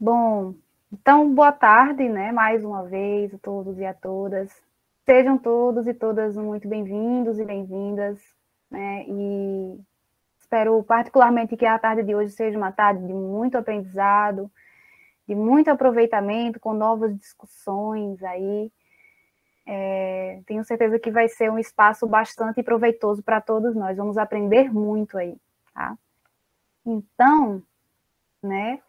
Bom, então boa tarde, né? Mais uma vez a todos e a todas. Sejam todos e todas muito bem-vindos e bem-vindas, né? E espero particularmente que a tarde de hoje seja uma tarde de muito aprendizado, de muito aproveitamento, com novas discussões aí. É, tenho certeza que vai ser um espaço bastante proveitoso para todos nós. Vamos aprender muito aí, tá? Então, né?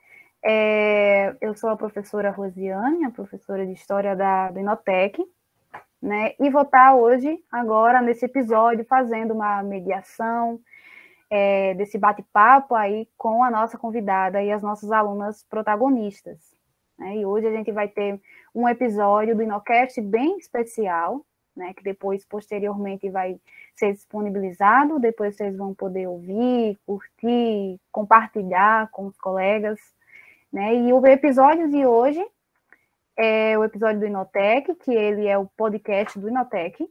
É, eu sou a professora Rosiane, a professora de História da, do Inotec, né? E vou estar hoje, agora, nesse episódio, fazendo uma mediação é, desse bate-papo aí com a nossa convidada e as nossas alunas protagonistas. Né? E hoje a gente vai ter um episódio do Inocast bem especial, né? Que depois, posteriormente, vai ser disponibilizado, depois vocês vão poder ouvir, curtir, compartilhar com os colegas, né? E o episódio de hoje é o episódio do Inotec, que ele é o podcast do Inotec,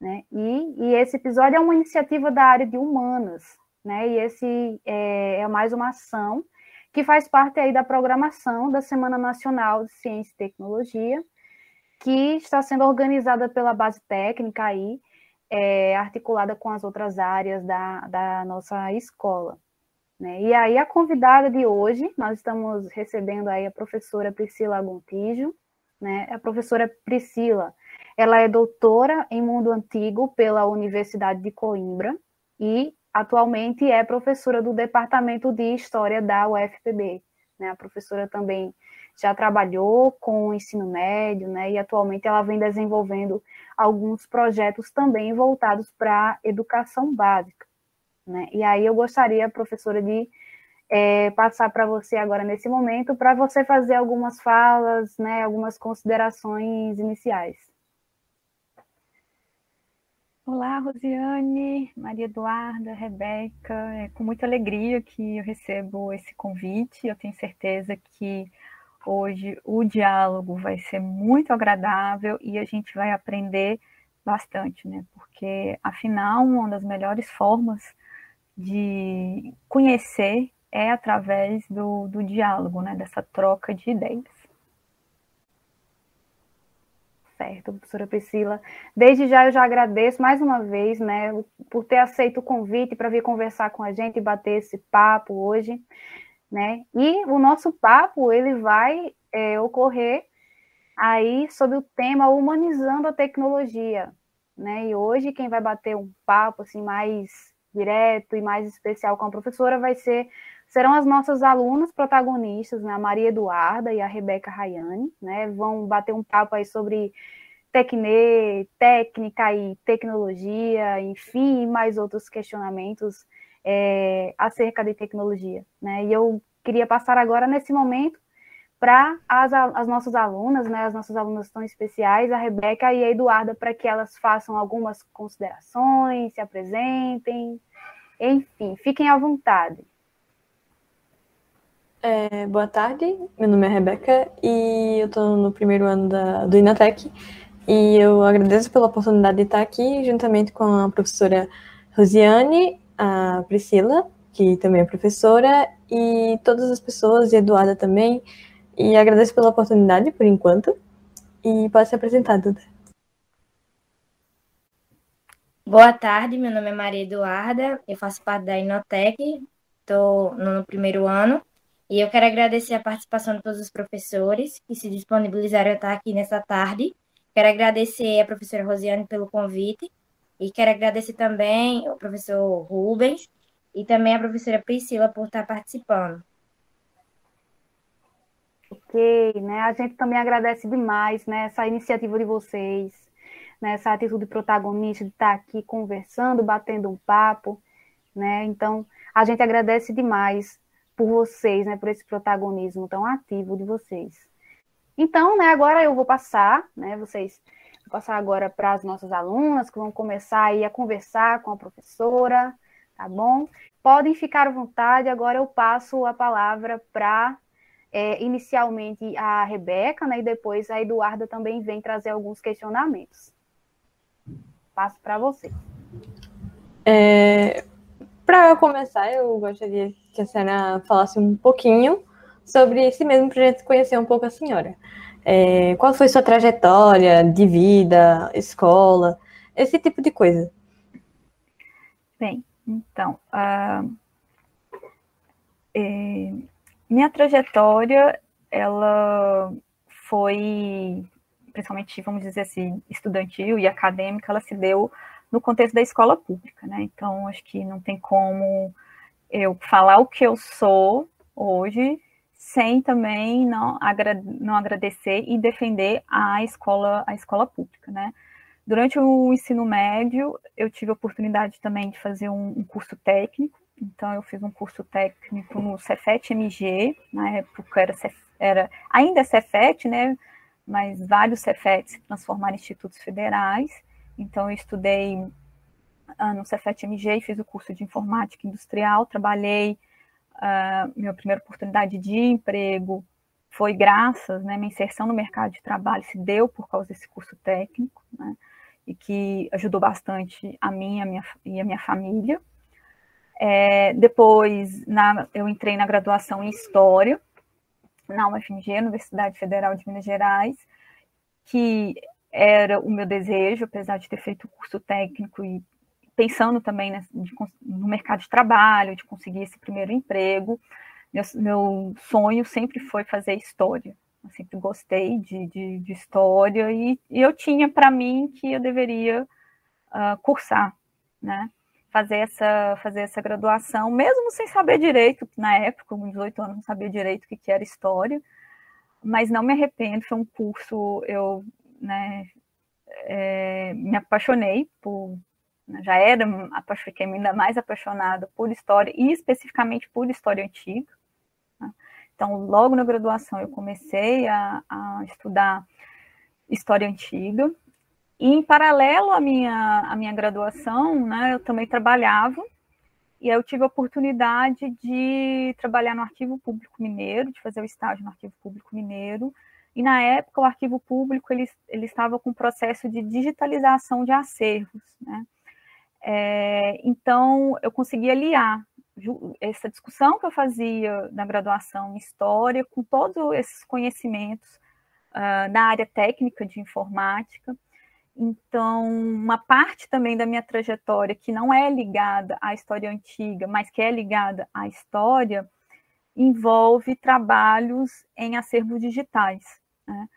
né? E, e esse episódio é uma iniciativa da área de humanas, né? E esse é, é mais uma ação que faz parte aí da programação da Semana Nacional de Ciência e Tecnologia, que está sendo organizada pela base técnica aí, é, articulada com as outras áreas da, da nossa escola. Né? E aí a convidada de hoje, nós estamos recebendo aí a professora Priscila Gontijo, né? A professora Priscila, ela é doutora em mundo antigo pela Universidade de Coimbra e atualmente é professora do Departamento de História da UFPB. Né? A professora também já trabalhou com o ensino médio, né? E atualmente ela vem desenvolvendo alguns projetos também voltados para a educação básica, né? E aí eu gostaria, professora, de é, passar para você agora nesse momento, para você fazer algumas falas, né, algumas considerações iniciais. Olá, Rosiane, Maria Eduarda, Rebeca, é com muita alegria que eu recebo esse convite. Eu tenho certeza que hoje o diálogo vai ser muito agradável e a gente vai aprender bastante, né? Porque afinal, uma das melhores formas de conhecer é através do, do diálogo, né, dessa troca de ideias. Certo, professora Priscila. Desde já eu já agradeço mais uma vez, né, por ter aceito o convite para vir conversar com a gente e bater esse papo hoje, né? E o nosso papo ele vai é, ocorrer aí sobre o tema humanizando a tecnologia, né? E hoje quem vai bater um papo assim mais direto e mais especial com a professora vai ser serão as nossas alunas protagonistas, né, a Maria Eduarda e a Rebeca Rayane, né, vão bater um papo aí sobre tecne, técnica e tecnologia, enfim, e mais outros questionamentos é, acerca de tecnologia, né, e eu queria passar agora nesse momento para as, as nossas alunas, né, as nossas alunas tão especiais, a Rebeca e a Eduarda, para que elas façam algumas considerações, se apresentem, enfim, fiquem à vontade. É, boa tarde, meu nome é Rebeca e eu estou no primeiro ano da, do Inatec. E eu agradeço pela oportunidade de estar aqui juntamente com a professora Rosiane, a Priscila, que também é professora, e todas as pessoas, e Eduarda também, e agradeço pela oportunidade por enquanto e pode se apresentar, Duda. Boa tarde, meu nome é Maria Eduarda, eu faço parte da Inotec, estou no primeiro ano e eu quero agradecer a participação de todos os professores que se disponibilizaram a estar aqui nessa tarde. Quero agradecer a professora Rosiane pelo convite e quero agradecer também ao professor Rubens e também a professora Priscila por estar participando. Né? A gente também agradece demais, né, essa iniciativa de vocês, né, essa atitude protagonista de estar aqui conversando, batendo um papo, né? Então, a gente agradece demais por vocês, né, por esse protagonismo tão ativo de vocês. Então, né, agora eu vou passar, né, vocês, vou passar agora para as nossas alunas que vão começar aí a conversar com a professora, tá bom? Podem ficar à vontade, agora eu passo a palavra para é, inicialmente a Rebeca, né, e depois a Eduarda também vem trazer alguns questionamentos. Passo para você. É, para começar, eu gostaria que a senhora falasse um pouquinho sobre si mesmo para a gente conhecer um pouco a senhora. É, qual foi sua trajetória de vida, escola, esse tipo de coisa? Bem, então, uh, minha trajetória, ela foi, principalmente, vamos dizer assim, estudantil e acadêmica, ela se deu no contexto da escola pública, né? Então, acho que não tem como eu falar o que eu sou hoje sem também não, agra não agradecer e defender a escola, a escola pública, né? Durante o ensino médio, eu tive a oportunidade também de fazer um, um curso técnico, então eu fiz um curso técnico no Cefet-MG, na época era, era ainda é Cefet, né? Mas vários Cefets se transformaram em institutos federais, então eu estudei uh, no Cefet-MG e fiz o curso de informática industrial, trabalhei uh, minha primeira oportunidade de emprego foi graças, né, minha inserção no mercado de trabalho se deu por causa desse curso técnico, né, e que ajudou bastante a mim a minha, e a minha família. É, depois, na, eu entrei na graduação em História, na UFMG, Universidade Federal de Minas Gerais, que era o meu desejo, apesar de ter feito o curso técnico e pensando também né, de, no mercado de trabalho, de conseguir esse primeiro emprego. Meu, meu sonho sempre foi fazer história. Eu sempre gostei de, de, de história e, e, eu tinha para mim que eu deveria uh, cursar, né? Fazer essa, fazer essa graduação, mesmo sem saber direito, na época, com 18 anos, não sabia direito o que, era história, mas não me arrependo, foi um curso, eu né, é, me apaixonei por, já era, fiquei ainda mais apaixonada por história e especificamente por história antiga. Né? Então, logo na graduação, eu comecei a, a, estudar história antiga. E, em paralelo à minha, à minha graduação, né, eu também trabalhava. E eu tive a oportunidade de trabalhar no Arquivo Público Mineiro, de fazer o estágio no Arquivo Público Mineiro. E, na época, o Arquivo Público ele, ele estava com um processo de digitalização de acervos. Né? É, então, eu consegui aliar essa discussão que eu fazia na graduação em História com todos esses conhecimentos uh, na área técnica de informática. Então, uma parte também da minha trajetória que não é ligada à história antiga, mas que é ligada à história, envolve trabalhos em acervos digitais. Né?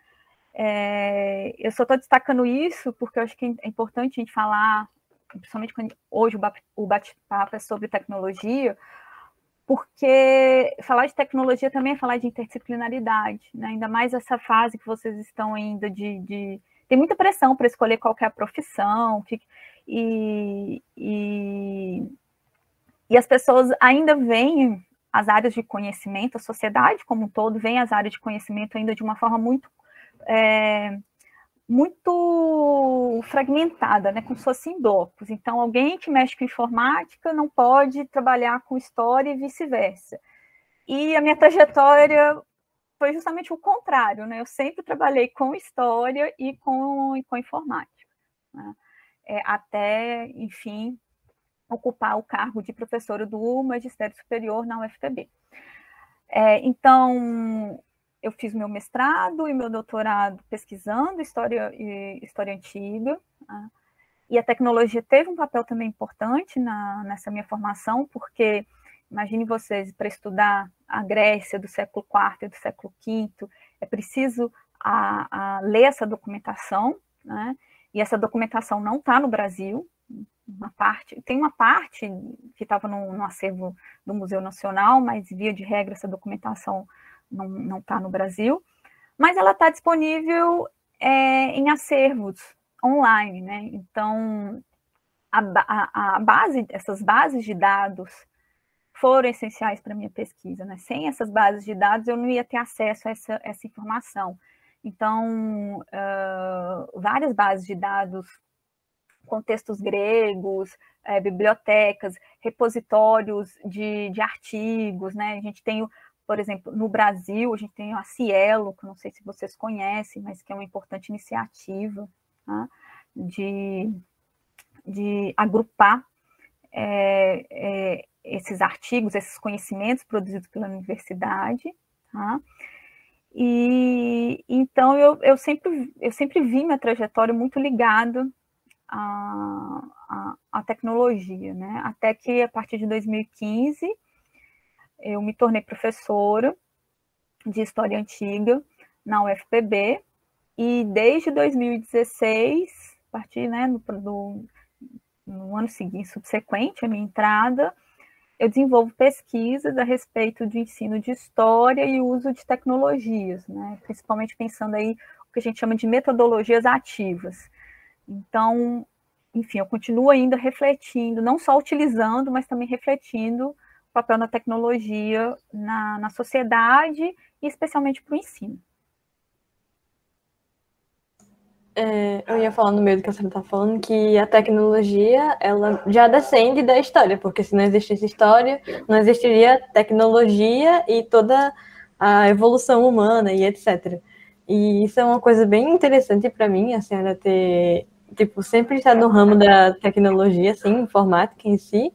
É, eu só estou destacando isso porque eu acho que é importante a gente falar principalmente quando hoje o bate-papo é sobre tecnologia, porque falar de tecnologia também é falar de interdisciplinaridade, né? ainda mais essa fase que vocês estão ainda de, de... tem muita pressão para escolher qual é profissão, e, e, e as pessoas ainda veem as áreas de conhecimento, a sociedade como um todo vem as áreas de conhecimento ainda de uma forma muito é, muito fragmentada, né, como se fossem blocos. Então, alguém que mexe com informática não pode trabalhar com história e vice-versa. E a minha trajetória foi justamente o contrário, né? Eu sempre trabalhei com história e com, e com informática, né? é, até, enfim, ocupar o cargo de professora do magistério superior na UFPB. É, então, eu fiz meu mestrado e meu doutorado pesquisando história, história antiga, tá? e a tecnologia teve um papel também importante na, nessa minha formação, porque imagine vocês, para estudar a Grécia do século IV e do século V, é preciso a, a ler essa documentação, né? e essa documentação não está no Brasil, uma parte, tem uma parte que estava no, no acervo do Museu Nacional, mas via de regra essa documentação não está no Brasil, mas ela está disponível é, em acervos online, né? Então, a, a, a, base, essas bases de dados foram essenciais para a minha pesquisa, né? Sem essas bases de dados, eu não ia ter acesso a essa, essa informação. Então, uh, várias bases de dados, contextos gregos, é, bibliotecas, repositórios de, de artigos, né? A gente tem por exemplo, no Brasil, a gente tem a Cielo, que não sei se vocês conhecem, mas que é uma importante iniciativa tá? de, de agrupar é, é, esses artigos, esses conhecimentos produzidos pela universidade, tá? E então eu, eu, sempre, eu sempre vi minha trajetória muito ligada à, à, à tecnologia, né? Até que a partir de 2015 eu me tornei professora de História Antiga na UFPB, e desde 2016, a partir né, do, do no ano seguinte, subsequente à minha entrada, eu desenvolvo pesquisas a respeito de ensino de história e uso de tecnologias, né? principalmente pensando aí o que a gente chama de metodologias ativas. Então, enfim, eu continuo ainda refletindo, não só utilizando, mas também refletindo o papel da tecnologia na, na sociedade e especialmente para o ensino. É, eu ia falar no meio do que você estava falando que a tecnologia ela já descende da história, porque se não existisse história, não existiria tecnologia e toda a evolução humana e etc. E isso é uma coisa bem interessante para mim, a senhora ter tipo sempre estar no ramo da tecnologia, assim, informática em si,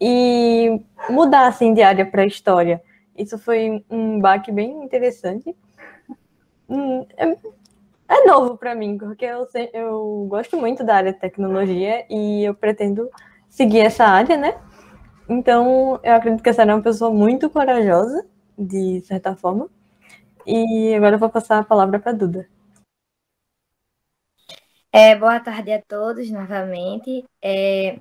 e mudar assim de área para história. Isso foi um baque bem interessante. Hum, é é novo para mim, porque eu, eu gosto muito da área de tecnologia e eu pretendo seguir essa área, né? Então, eu acredito que a Sara é uma pessoa muito corajosa, de certa forma. E agora eu vou passar a palavra para Duda. É, boa tarde a todos novamente. É,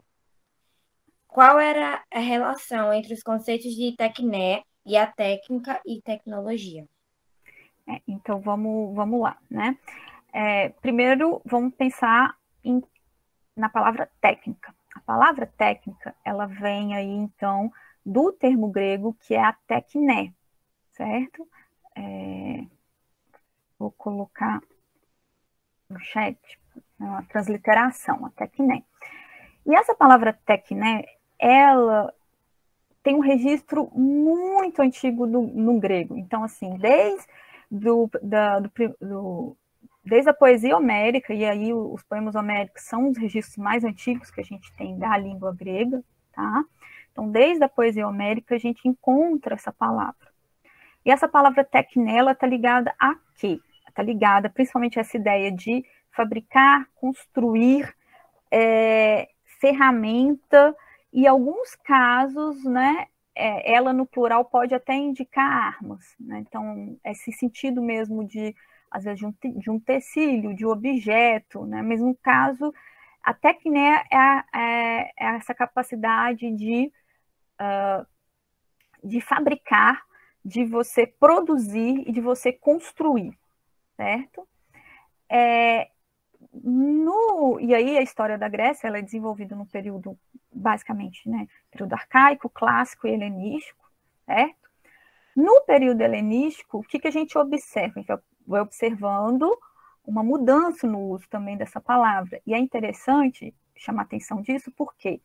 qual era a relação entre os conceitos de Tecné e a técnica e tecnologia? É, então vamos, vamos lá, né? É, primeiro, vamos pensar em, na palavra técnica. A palavra técnica, ela vem aí, então, do termo grego que é a tecné, certo? É, vou colocar no chat a transliteração, a tecné. E essa palavra tecné, ela tem um registro muito antigo do, no grego. Então, assim, desde do, da, do, do, desde a poesia homérica, e aí os poemas homéricos são os registros mais antigos que a gente tem da língua grega, tá? Então, desde a poesia homérica, a gente encontra essa palavra. E essa palavra tecnela está ligada a quê? Está ligada principalmente a essa ideia de fabricar, construir é, ferramenta, e alguns casos, né, é, ela no plural pode até indicar armas, né? Então, esse sentido mesmo de, às vezes, de um, de um de objeto, né? Mas no caso, a técnica é, é, é essa capacidade de, uh, de fabricar, de você produzir e de você construir, certo? É, no, e aí a história da Grécia ela é desenvolvida no período, basicamente, né, período arcaico, clássico e helenístico, certo? No período helenístico, o que, que a gente observa? A gente vai observando uma mudança no uso também dessa palavra. E é interessante chamar atenção disso, por quê?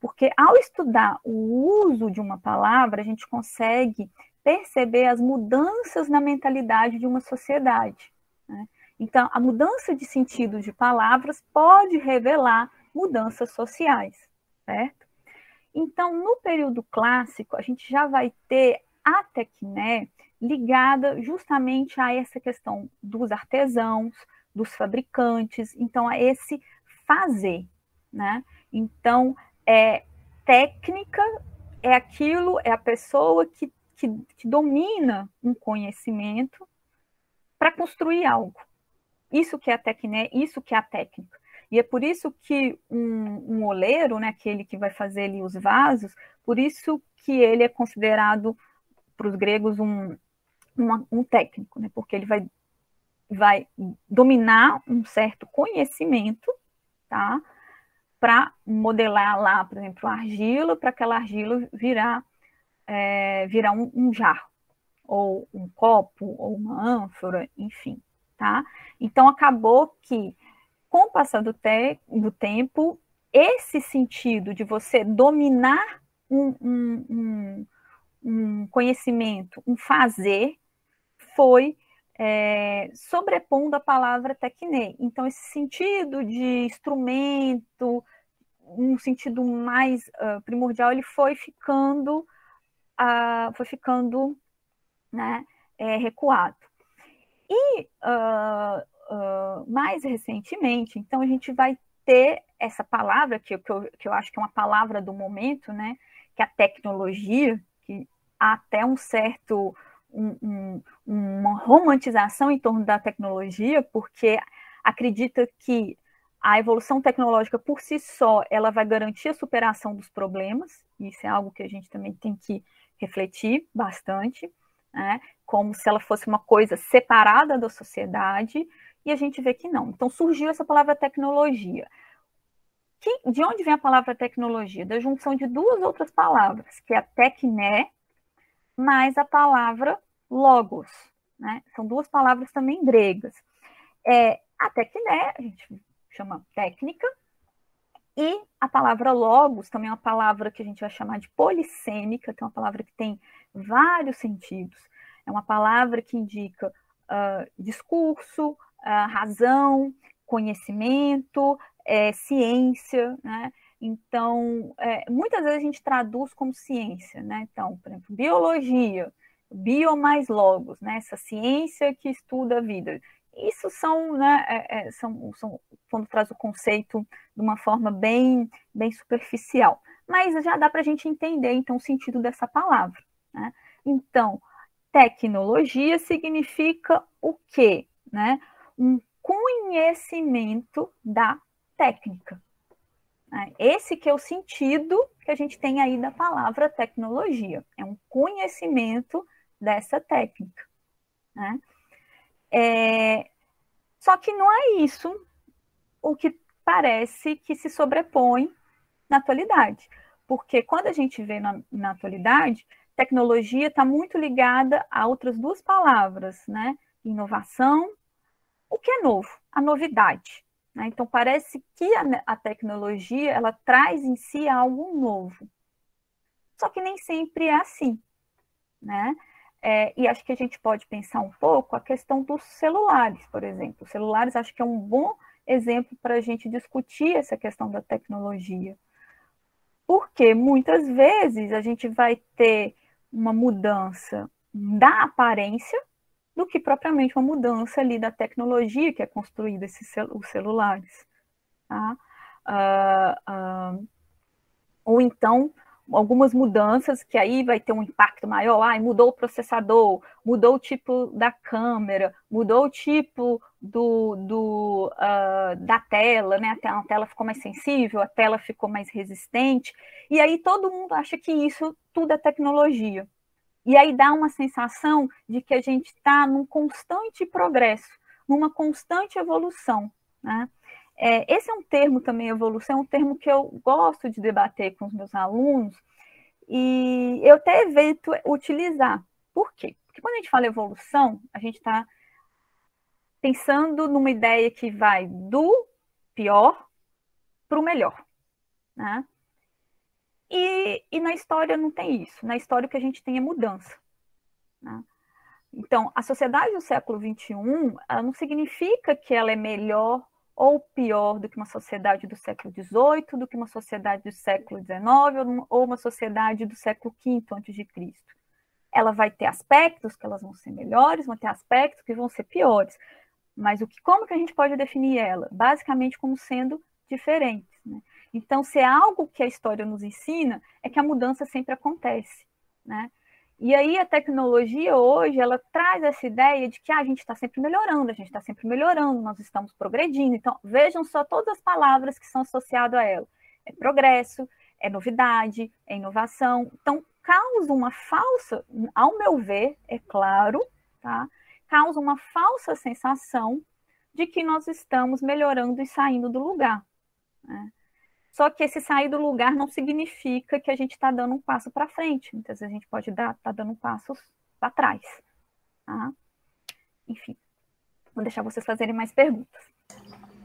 Porque ao estudar o uso de uma palavra, a gente consegue perceber as mudanças na mentalidade de uma sociedade. Né? Então, a mudança de sentido de palavras pode revelar mudanças sociais, certo? Então, no período clássico, a gente já vai ter a tecné ligada justamente a essa questão dos artesãos, dos fabricantes, então a esse fazer, né? Então, é técnica é aquilo, é a pessoa que, que, que domina um conhecimento para construir algo. Isso que é a tecné, isso que é a técnica. E é por isso que um, um oleiro, né, aquele que vai fazer ali os vasos, por isso que ele é considerado para os gregos um, um, técnico, né, porque ele vai, vai dominar um certo conhecimento, tá, para modelar lá, por exemplo, argila, para aquela argila virar, é, virar um, um jarro, ou um copo, ou uma ânfora, enfim tá? Então, acabou que, com o passar do, te do tempo, esse sentido de você dominar um, um, um, um conhecimento, um fazer, foi é, sobrepondo a palavra tecne. Então, esse sentido de instrumento, um sentido mais uh, primordial, ele foi ficando, uh, foi ficando, né, é, recuado. E uh, uh, mais recentemente, então a gente vai ter essa palavra, que, que, eu, que eu acho que é uma palavra do momento, né? Que é a tecnologia, que há até um certo um, um, uma romantização em torno da tecnologia, porque acredita que a evolução tecnológica por si só ela vai garantir a superação dos problemas. Isso é algo que a gente também tem que refletir bastante, né? como se ela fosse uma coisa separada da sociedade, e a gente vê que não. Então surgiu essa palavra tecnologia. Que, de onde vem a palavra tecnologia? Da junção de duas outras palavras, que é a tecné, mais a palavra logos. Né? São duas palavras também gregas. É, a tecné, a gente chama técnica, e a palavra logos também é uma palavra que a gente vai chamar de polissêmica, que é uma palavra que tem vários sentidos. É uma palavra que indica uh, discurso, uh, razão, conhecimento, é, ciência, né? Então, é, muitas vezes a gente traduz como ciência, né? Então, por exemplo, biologia, bio mais logos, né? Essa ciência que estuda a vida. Isso são, né, é, é, são, são, quando traz o conceito de uma forma bem, bem superficial. Mas já dá para a gente entender, então, o sentido dessa palavra. Né? Então, tecnologia significa o quê? Né? Um conhecimento da técnica. Né? Esse que é o sentido que a gente tem aí da palavra tecnologia. É um conhecimento dessa técnica. Né? É, só que não é isso o que parece que se sobrepõe na atualidade. Porque quando a gente vê na, na atualidade, tecnologia está muito ligada a outras duas palavras, né? Inovação, o que é novo? A novidade. Né? Então, parece que a, a tecnologia ela traz em si algo novo. Só que nem sempre é assim. Né? É, e acho que a gente pode pensar um pouco a questão dos celulares, por exemplo. Os celulares acho que é um bom exemplo para a gente discutir essa questão da tecnologia. Porque muitas vezes a gente vai ter uma mudança da aparência do que propriamente uma mudança ali da tecnologia que é construída esses cel os celulares. Tá? Uh, uh, ou então algumas mudanças que aí vai ter um impacto maior. Ah, mudou o processador, mudou o tipo da câmera, mudou o tipo do, do uh, da tela, né? A tela ficou mais sensível, a tela ficou mais resistente. E aí todo mundo acha que isso tudo é tecnologia. E aí dá uma sensação de que a gente está num constante progresso, numa constante evolução, né? É, esse é um termo também, evolução, é um termo que eu gosto de debater com os meus alunos e eu até evito utilizar. Por quê? Porque quando a gente fala evolução, a gente está pensando numa ideia que vai do pior para o melhor. Né? E, e, na história não tem isso. Na história o que a gente tem é mudança. Né? Então, a sociedade do século XXI, ela não significa que ela é melhor ou pior do que uma sociedade do século XVIII, do que uma sociedade do século XIX ou uma sociedade do século V a.C. Ela vai ter aspectos que elas vão ser melhores, vão ter aspectos que vão ser piores. Mas o que, como que a gente pode definir ela? Basicamente como sendo diferentes. Né? Então, se é algo que a história nos ensina, é que a mudança sempre acontece. Né? E aí a tecnologia hoje, ela traz essa ideia de que ah, a gente está sempre melhorando, a gente está sempre melhorando, nós estamos progredindo. Então, vejam só todas as palavras que são associadas a ela. É progresso, é novidade, é inovação. Então, causa uma falsa, ao meu ver, é claro, tá? Causa uma falsa sensação de que nós estamos melhorando e saindo do lugar. Né? Só que esse sair do lugar não significa que a gente está dando um passo para frente. Muitas vezes a gente pode estar tá dando passos para trás. Tá? Enfim, vou deixar vocês fazerem mais perguntas.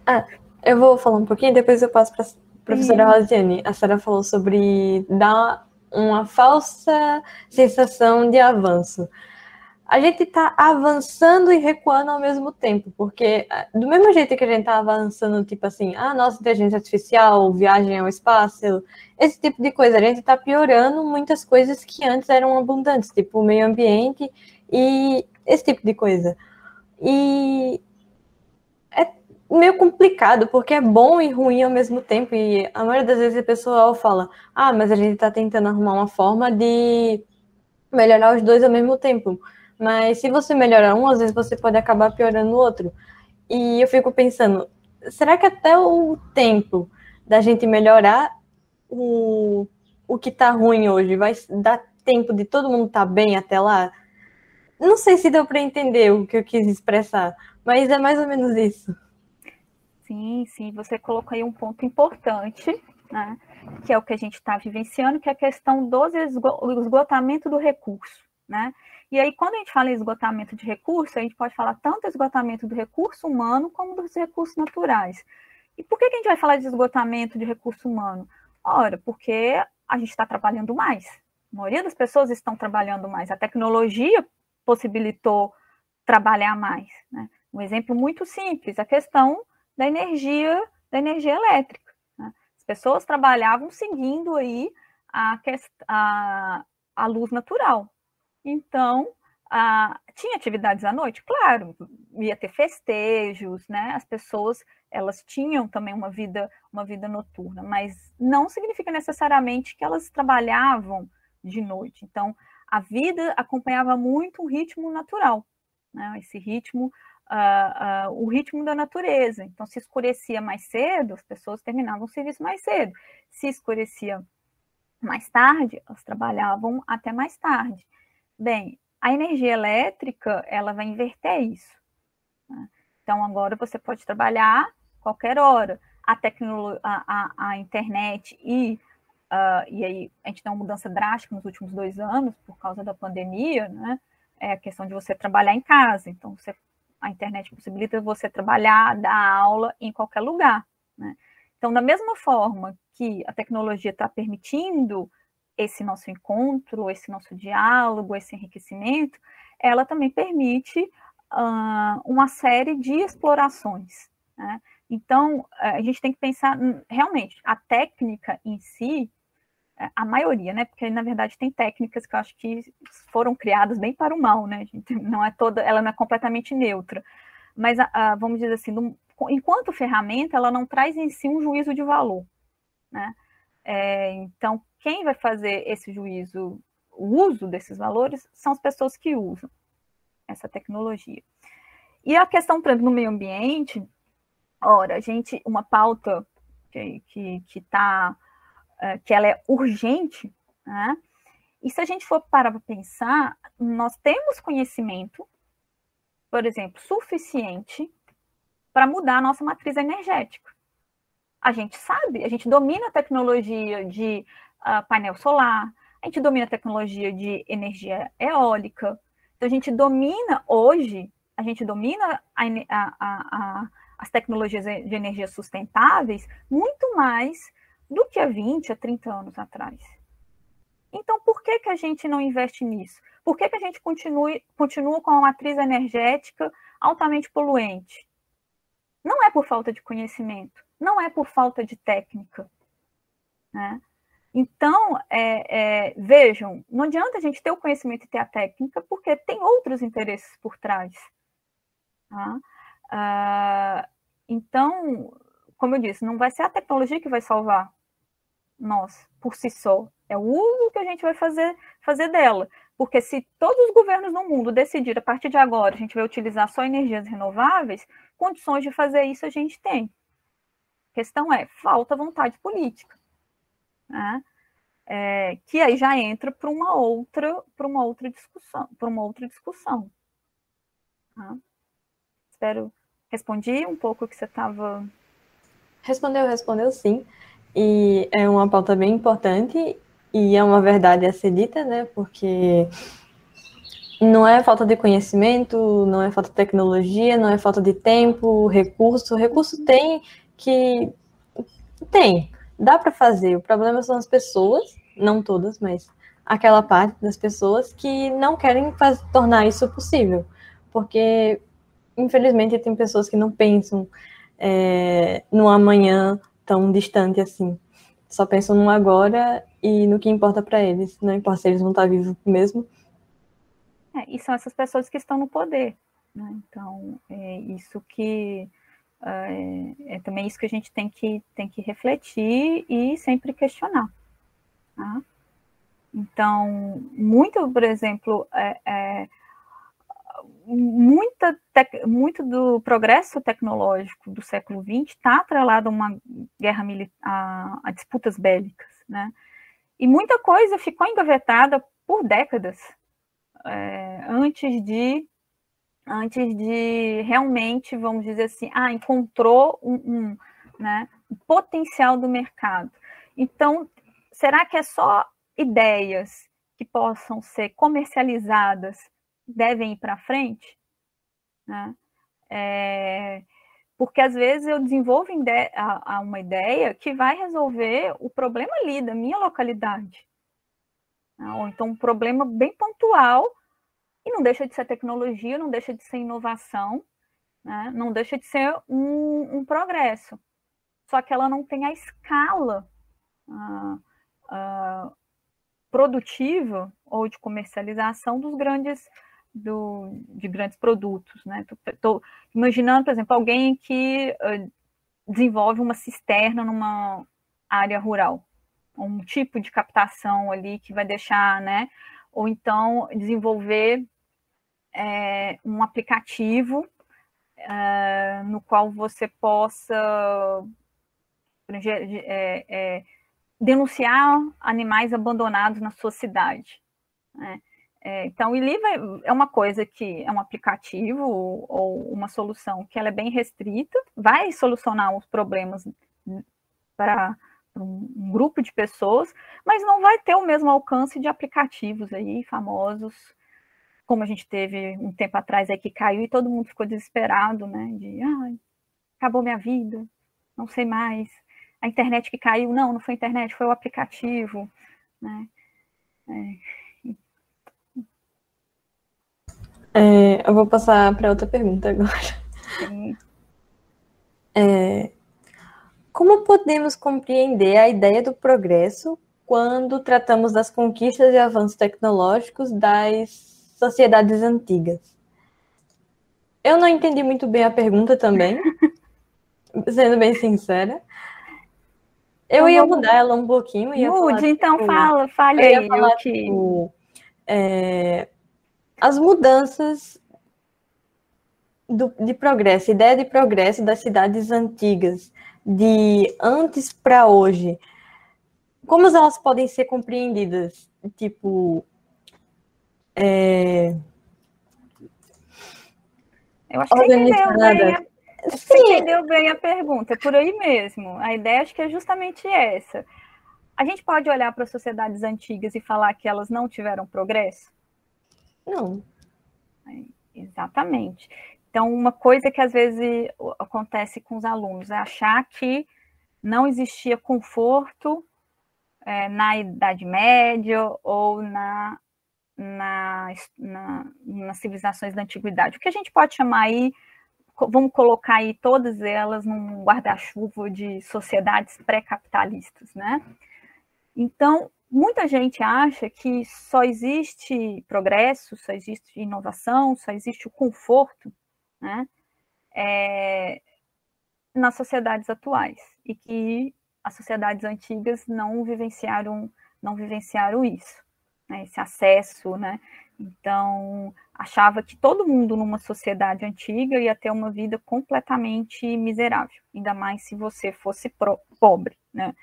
Ah, eu vou falar um pouquinho, depois eu passo para a professora Rosiane. A Sara falou sobre dar uma falsa sensação de avanço a gente está avançando e recuando ao mesmo tempo, porque ah, do mesmo jeito que a gente está avançando, tipo assim, ah, nossa inteligência artificial, viagem ao espaço, esse tipo de coisa, a gente está piorando muitas coisas que antes eram abundantes, tipo o meio ambiente, e esse tipo de coisa. E é meio complicado, porque é bom e ruim ao mesmo tempo. E a maioria das vezes a pessoa fala: ah, mas a gente está tentando arrumar uma forma de melhorar os dois ao mesmo tempo. Mas se você melhorar um, às vezes você pode acabar piorando o outro. E eu fico pensando, será que até o tempo da gente melhorar o, o que tá ruim hoje vai dar tempo de todo mundo estar tá bem até lá? Não sei se deu para entender o que eu quis expressar, mas é mais ou menos isso. Sim, sim, você colocou aí um ponto importante, né? Que é o que a gente está vivenciando, que é a questão do esgotamento do recurso, né? E aí, quando a gente fala em esgotamento de recurso, a gente pode falar tanto esgotamento do recurso humano como dos recursos naturais. E por que, que a gente vai falar de esgotamento de recurso humano? Ora, porque a gente está trabalhando mais. A maioria das pessoas estão trabalhando mais. A tecnologia possibilitou trabalhar mais. Né? Um exemplo muito simples, a questão da energia, da energia elétrica. Né? As pessoas trabalhavam seguindo aí a, a, a luz natural. Então, ah, tinha atividades à noite? Claro, ia ter festejos, né? As pessoas elas tinham também uma vida, uma vida noturna, mas não significa necessariamente que elas trabalhavam de noite. Então, a vida acompanhava muito o ritmo natural, né? Esse ritmo, uh, uh, o ritmo da natureza. Então, se escurecia mais cedo, as pessoas terminavam o serviço mais cedo. Se escurecia mais tarde, elas trabalhavam até mais tarde. Bem, a energia elétrica, ela vai inverter isso. Né? Então, agora você pode trabalhar qualquer hora. A, tecnologia, a, a, internet e, uh, e aí a gente tem uma mudança drástica nos últimos dois anos por causa da pandemia, né? É a questão de você trabalhar em casa. Então, você, a internet possibilita você trabalhar, dar aula em qualquer lugar. Né? Então, da mesma forma que a tecnologia está permitindo esse nosso encontro, esse nosso diálogo, esse enriquecimento, ela também permite uh, uma série de explorações. Né? Então, a gente tem que pensar, realmente, a técnica em si, é, a maioria, né? Porque na verdade tem técnicas que eu acho que foram criadas bem para o mal, né? Não é toda, ela não é completamente neutra. Mas vamos dizer assim, enquanto ferramenta, ela não traz em si um juízo de valor, né? É, então, quem vai fazer esse juízo, o uso desses valores, são as pessoas que usam essa tecnologia. E a questão, por no meio ambiente, ora, a gente, uma pauta que, que, que tá, é, que ela é urgente, né? E se a gente for parar para pensar, nós temos conhecimento, por exemplo, suficiente para mudar a nossa matriz energética. A gente sabe, a gente domina a tecnologia de uh, painel solar, a gente domina a tecnologia de energia eólica, então a gente domina hoje, a gente domina a, a, a, as tecnologias de energia sustentáveis muito mais do que há 20, a 30 anos atrás. Então, por que, que a gente não investe nisso? Por que, que a gente continue, continua com uma matriz energética altamente poluente? Não é por falta de conhecimento, não é por falta de técnica. Né? Então, é, é, vejam, não adianta a gente ter o conhecimento e ter a técnica, porque tem outros interesses por trás. Tá? Ah, então, como eu disse, não vai ser a tecnologia que vai salvar nós por si só. É o uso que a gente vai fazer, fazer dela. Porque se todos os governos no mundo decidirem, a partir de agora, a gente vai utilizar só energias renováveis, condições de fazer isso a gente tem. A questão é, falta vontade política né? É, que aí já entra para uma outra para uma outra discussão para uma outra discussão tá? espero respondi um pouco o que você estava respondeu respondeu sim e é uma pauta bem importante e é uma verdade a ser dita né porque não é falta de conhecimento não é falta de tecnologia não é falta de tempo recurso recurso tem que tem dá para fazer. O problema são as pessoas, não todas, mas aquela parte das pessoas que não querem tornar isso possível. Porque, infelizmente, tem pessoas que não pensam é, no amanhã tão distante assim. Só pensam no agora e no que importa para eles. Não importa se eles vão estar vivos mesmo. É, e são essas pessoas que estão no poder. Né? Então, é isso que é, é, também isso que a gente tem que, tem que refletir e sempre questionar. Tá? Então, muito, por exemplo, é, é, muita muito do progresso tecnológico do século XX está atrelado a uma guerra militar, a, a, disputas bélicas, né? E muita coisa ficou engavetada por décadas é, antes de antes de realmente, vamos dizer assim, ah, encontrou um, um, né, um potencial do mercado. Então, será que é só ideias que possam ser comercializadas devem ir para frente? Né? É, porque às vezes eu desenvolvo uma ideia que vai resolver o problema ali da minha localidade. Né? Ou então um problema bem pontual e não deixa de ser tecnologia, não deixa de ser inovação, né? não deixa de ser um, um, progresso. Só que ela não tem a escala uh, uh, produtiva ou de comercialização dos grandes do, de grandes produtos. Né? Estou imaginando, por exemplo, alguém que uh, desenvolve uma cisterna numa área rural, um tipo de captação ali que vai deixar, né? Ou então desenvolver é, um aplicativo é, no qual você possa é, é, denunciar animais abandonados na sua cidade. Né? É, então, o ILIVA é uma coisa que é um aplicativo ou uma solução que ela é bem restrita, vai solucionar os problemas para um grupo de pessoas, mas não vai ter o mesmo alcance de aplicativos aí famosos como a gente teve um tempo atrás aí que caiu e todo mundo ficou desesperado, né? De ah, acabou minha vida, não sei mais. A internet que caiu, não, não foi a internet, foi o aplicativo, né? É. É, eu vou passar para outra pergunta agora. É, como podemos compreender a ideia do progresso quando tratamos das conquistas e avanços tecnológicos das sociedades antigas. Eu não entendi muito bem a pergunta também, sendo bem sincera. Eu ia mudar ela um pouquinho. Ia Mude, falar, então tipo, fala, fale aí. Falar, que... tipo, é, as mudanças do, de progresso, ideia de progresso das cidades antigas, de antes para hoje, como elas podem ser compreendidas? Tipo, é... Eu acho que você entendeu bem, a... Você entendeu bem a pergunta, é por aí mesmo. A ideia acho que é justamente essa. A gente pode olhar para as sociedades antigas e falar que elas não tiveram progresso? Não. Exatamente. Então, uma coisa que às vezes acontece com os alunos é achar que não existia conforto é, na Idade Média ou na na, na, nas civilizações da antiguidade. O que a gente pode chamar aí, vamos colocar aí todas elas num guarda-chuva de sociedades pré-capitalistas, né? Então, muita gente acha que só existe progresso, só existe inovação, só existe o conforto, né? É, nas sociedades atuais e que as sociedades antigas não vivenciaram não vivenciaram isso né, esse acesso, né? Então, achava que todo mundo numa sociedade antiga ia ter uma vida completamente miserável, ainda mais se você fosse pro, pobre, né?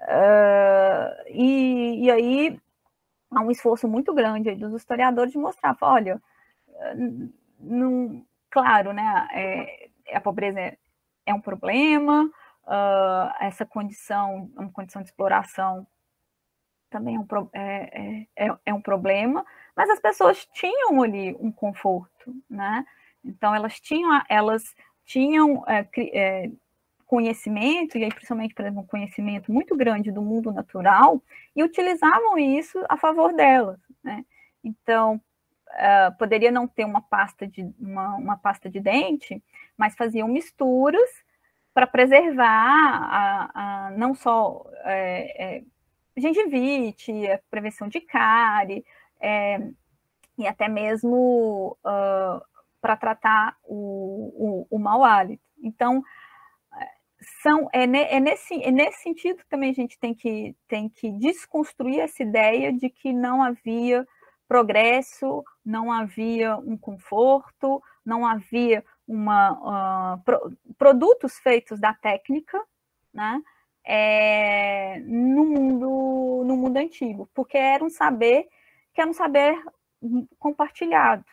Uh, e, e, aí há um esforço muito grande dos historiadores de mostrar, olha, não, claro, né, é, a pobreza é, é um problema, uh, essa condição, uma condição de exploração também é um, é, é, é, é um problema, mas as pessoas tinham ali um conforto, né? Então elas tinham, elas tinham é, é, conhecimento, e aí principalmente, por exemplo, um conhecimento muito grande do mundo natural, e utilizavam isso a favor delas, né? Então, uh, poderia não ter uma pasta de uma, uma pasta de dente, mas faziam misturas para preservar a, a, não só é, é, gengivite, prevenção de cárie, é, e até mesmo uh, para tratar o, o, o mau hálito. Então, são, é, é, nesse, é nesse sentido que também a gente tem que, tem que desconstruir essa ideia de que não havia progresso, não havia um conforto, não havia uma, uh, pro, produtos feitos da técnica, né, é, no, mundo, no mundo antigo, porque era um saber que era um saber compartilhado,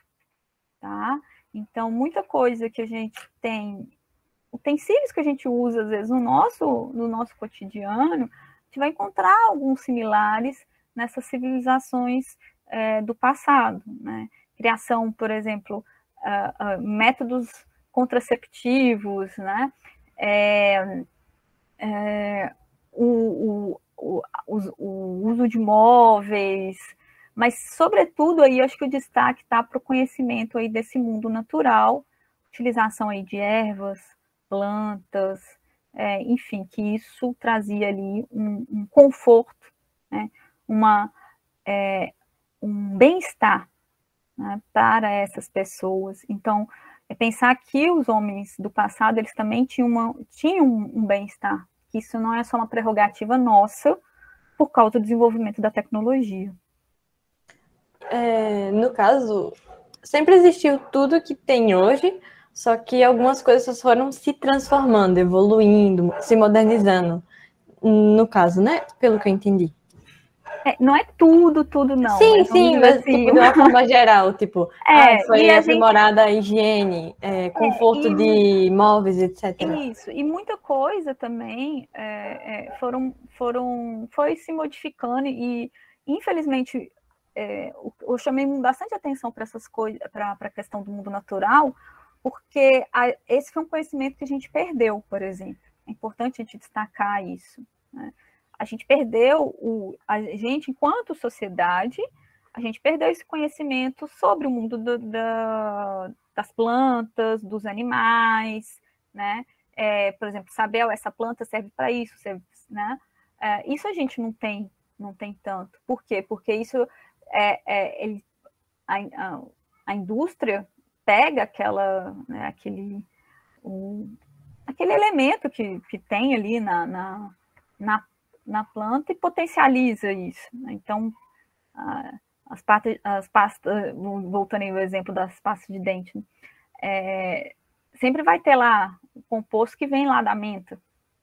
tá? Então, muita coisa que a gente tem utensílios que a gente usa, às vezes, no nosso, no nosso cotidiano, a gente vai encontrar alguns similares nessas civilizações é, do passado. Né? Criação, por exemplo, uh, uh, métodos contraceptivos, né? É, é, o, o, o, o, uso de móveis, mas, sobretudo, aí acho que o destaque está para o conhecimento aí desse mundo natural, utilização aí de ervas, plantas, é, enfim, que isso trazia ali um, um conforto, né, uma, é, um bem-estar né, para essas pessoas. Então, é pensar que os homens do passado, eles também tinham, uma, tinham um bem-estar, que isso não é só uma prerrogativa nossa, por causa do desenvolvimento da tecnologia. É, no caso, sempre existiu tudo que tem hoje, só que algumas coisas foram se transformando, evoluindo, se modernizando. No caso, né? Pelo que eu entendi. É, não é tudo, tudo não. Sim, mas sim, mas assim. tipo, de uma forma geral, tipo, é, ah, foi aprimorada a, gente... a higiene, é, conforto é, de móveis, etc. Isso, e muita coisa também é, é, foram, foram, foi se modificando e, infelizmente, é, eu chamei bastante atenção para essas coisas, para a questão do mundo natural, porque a, esse foi um conhecimento que a gente perdeu, por exemplo. É importante a gente destacar isso. Né? A gente perdeu, o, a gente, enquanto sociedade, a gente perdeu esse conhecimento sobre o mundo do, da, das plantas, dos animais, né? É, por exemplo, saber essa planta serve para isso, serve, né? É, isso a gente não tem, não tem tanto. Por quê? Porque isso é, é ele, a, a, a indústria pega aquela, né, aquele, aquele elemento que, que tem ali na, na, na, na planta e potencializa isso. Né? Então, as, pastas, as voltando ao exemplo das pastas de dente, né? é, sempre vai ter lá o composto que vem lá da menta,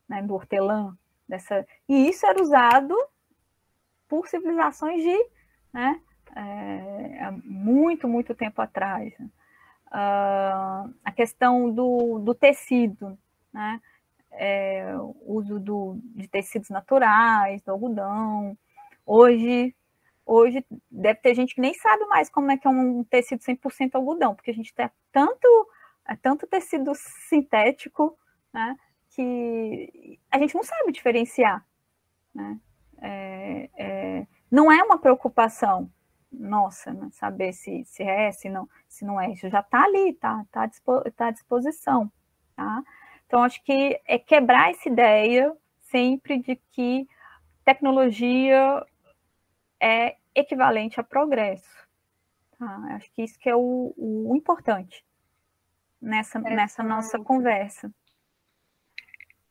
né, do hortelã, dessa, e isso era usado por civilizações de né, é, muito, muito tempo atrás. Uh, a questão do, do tecido, né? É, uso do, de tecidos naturais, do algodão. Hoje, hoje deve ter gente que nem sabe mais como é que é um tecido 100% algodão, porque a gente tem tanto, é tanto tecido sintético, né, que a gente não sabe diferenciar. Né? É, é, não é uma preocupação, nossa, né? saber se, se é, se não, se não é, isso já está ali, está tá, tá à disposição, tá? Então, acho que é quebrar essa ideia sempre de que tecnologia é equivalente a progresso. Tá? Acho que isso que é o, o importante nessa, nessa nossa conversa.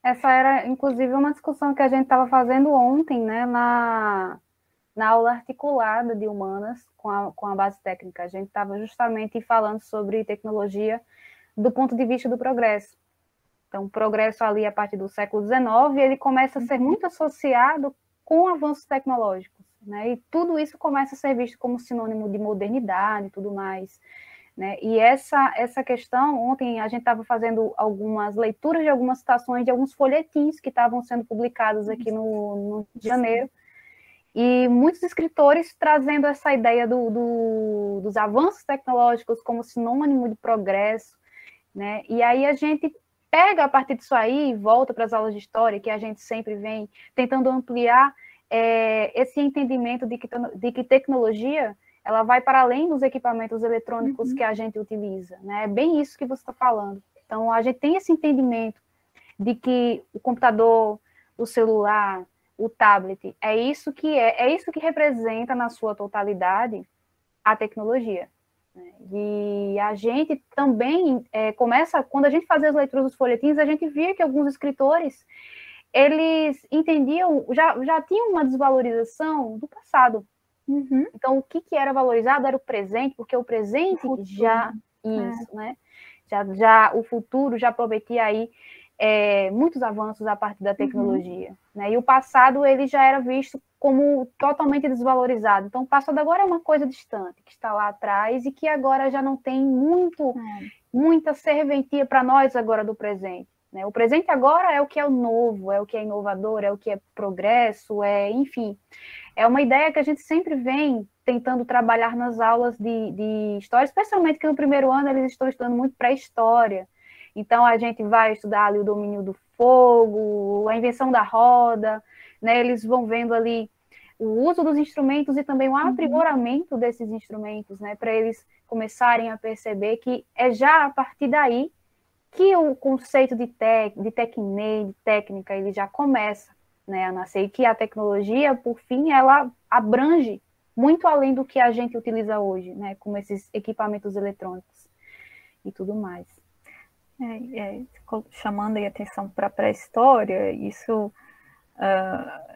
Essa era, inclusive, uma discussão que a gente estava fazendo ontem, né, na, na aula articulada de humanas com a, com a base técnica. A gente estava justamente falando sobre tecnologia do ponto de vista do progresso. Então, o progresso ali a partir do século XIX, ele começa a ser uhum. muito associado com avanços tecnológicos, né? E tudo isso começa a ser visto como sinônimo de modernidade e tudo mais. Né? E essa, essa questão, ontem a gente estava fazendo algumas leituras de algumas citações de alguns folhetins que estavam sendo publicados aqui no, no de Janeiro, e muitos escritores trazendo essa ideia do, do, dos avanços tecnológicos como sinônimo de progresso, né? E aí a gente pega a partir disso aí e volta para as aulas de história, que a gente sempre vem tentando ampliar é, esse entendimento de que, de que tecnologia ela vai para além dos equipamentos eletrônicos uhum. que a gente utiliza, né? É bem isso que você está falando. Então, a gente tem esse entendimento de que o computador, o celular, o tablet. É isso que é, é isso que representa na sua totalidade a tecnologia. E a gente também é, começa, quando a gente fazia as leituras dos folhetins, a gente via que alguns escritores, eles entendiam, já, já tinham uma desvalorização do passado. Uhum. Então, o que, que era valorizado era o presente, porque o presente o já, isso, é. né? Já, já, o futuro já prometia aí é, muitos avanços a partir da uhum. tecnologia. Uhum. Né? E o passado ele já era visto como totalmente desvalorizado. Então, o passado agora é uma coisa distante, que está lá atrás e que agora já não tem muito, é. muita serventia para nós agora do presente. Né? O presente agora é o que é o novo, é o que é inovador, é o que é progresso, é, enfim, é uma ideia que a gente sempre vem tentando trabalhar nas aulas de, de história, especialmente que no primeiro ano eles estão estudando muito pré-história. Então, a gente vai estudar ali o domínio do fogo, a invenção da roda, né? Eles vão vendo ali o uso dos instrumentos e também o uhum. aprimoramento desses instrumentos, né? Para eles começarem a perceber que é já a partir daí que o conceito de, tec, de tecne, de técnica, ele já começa né, a nascer, e que a tecnologia, por fim, ela abrange muito além do que a gente utiliza hoje, né, como esses equipamentos eletrônicos e tudo mais. É, é, chamando a atenção para a pré-história, isso uh,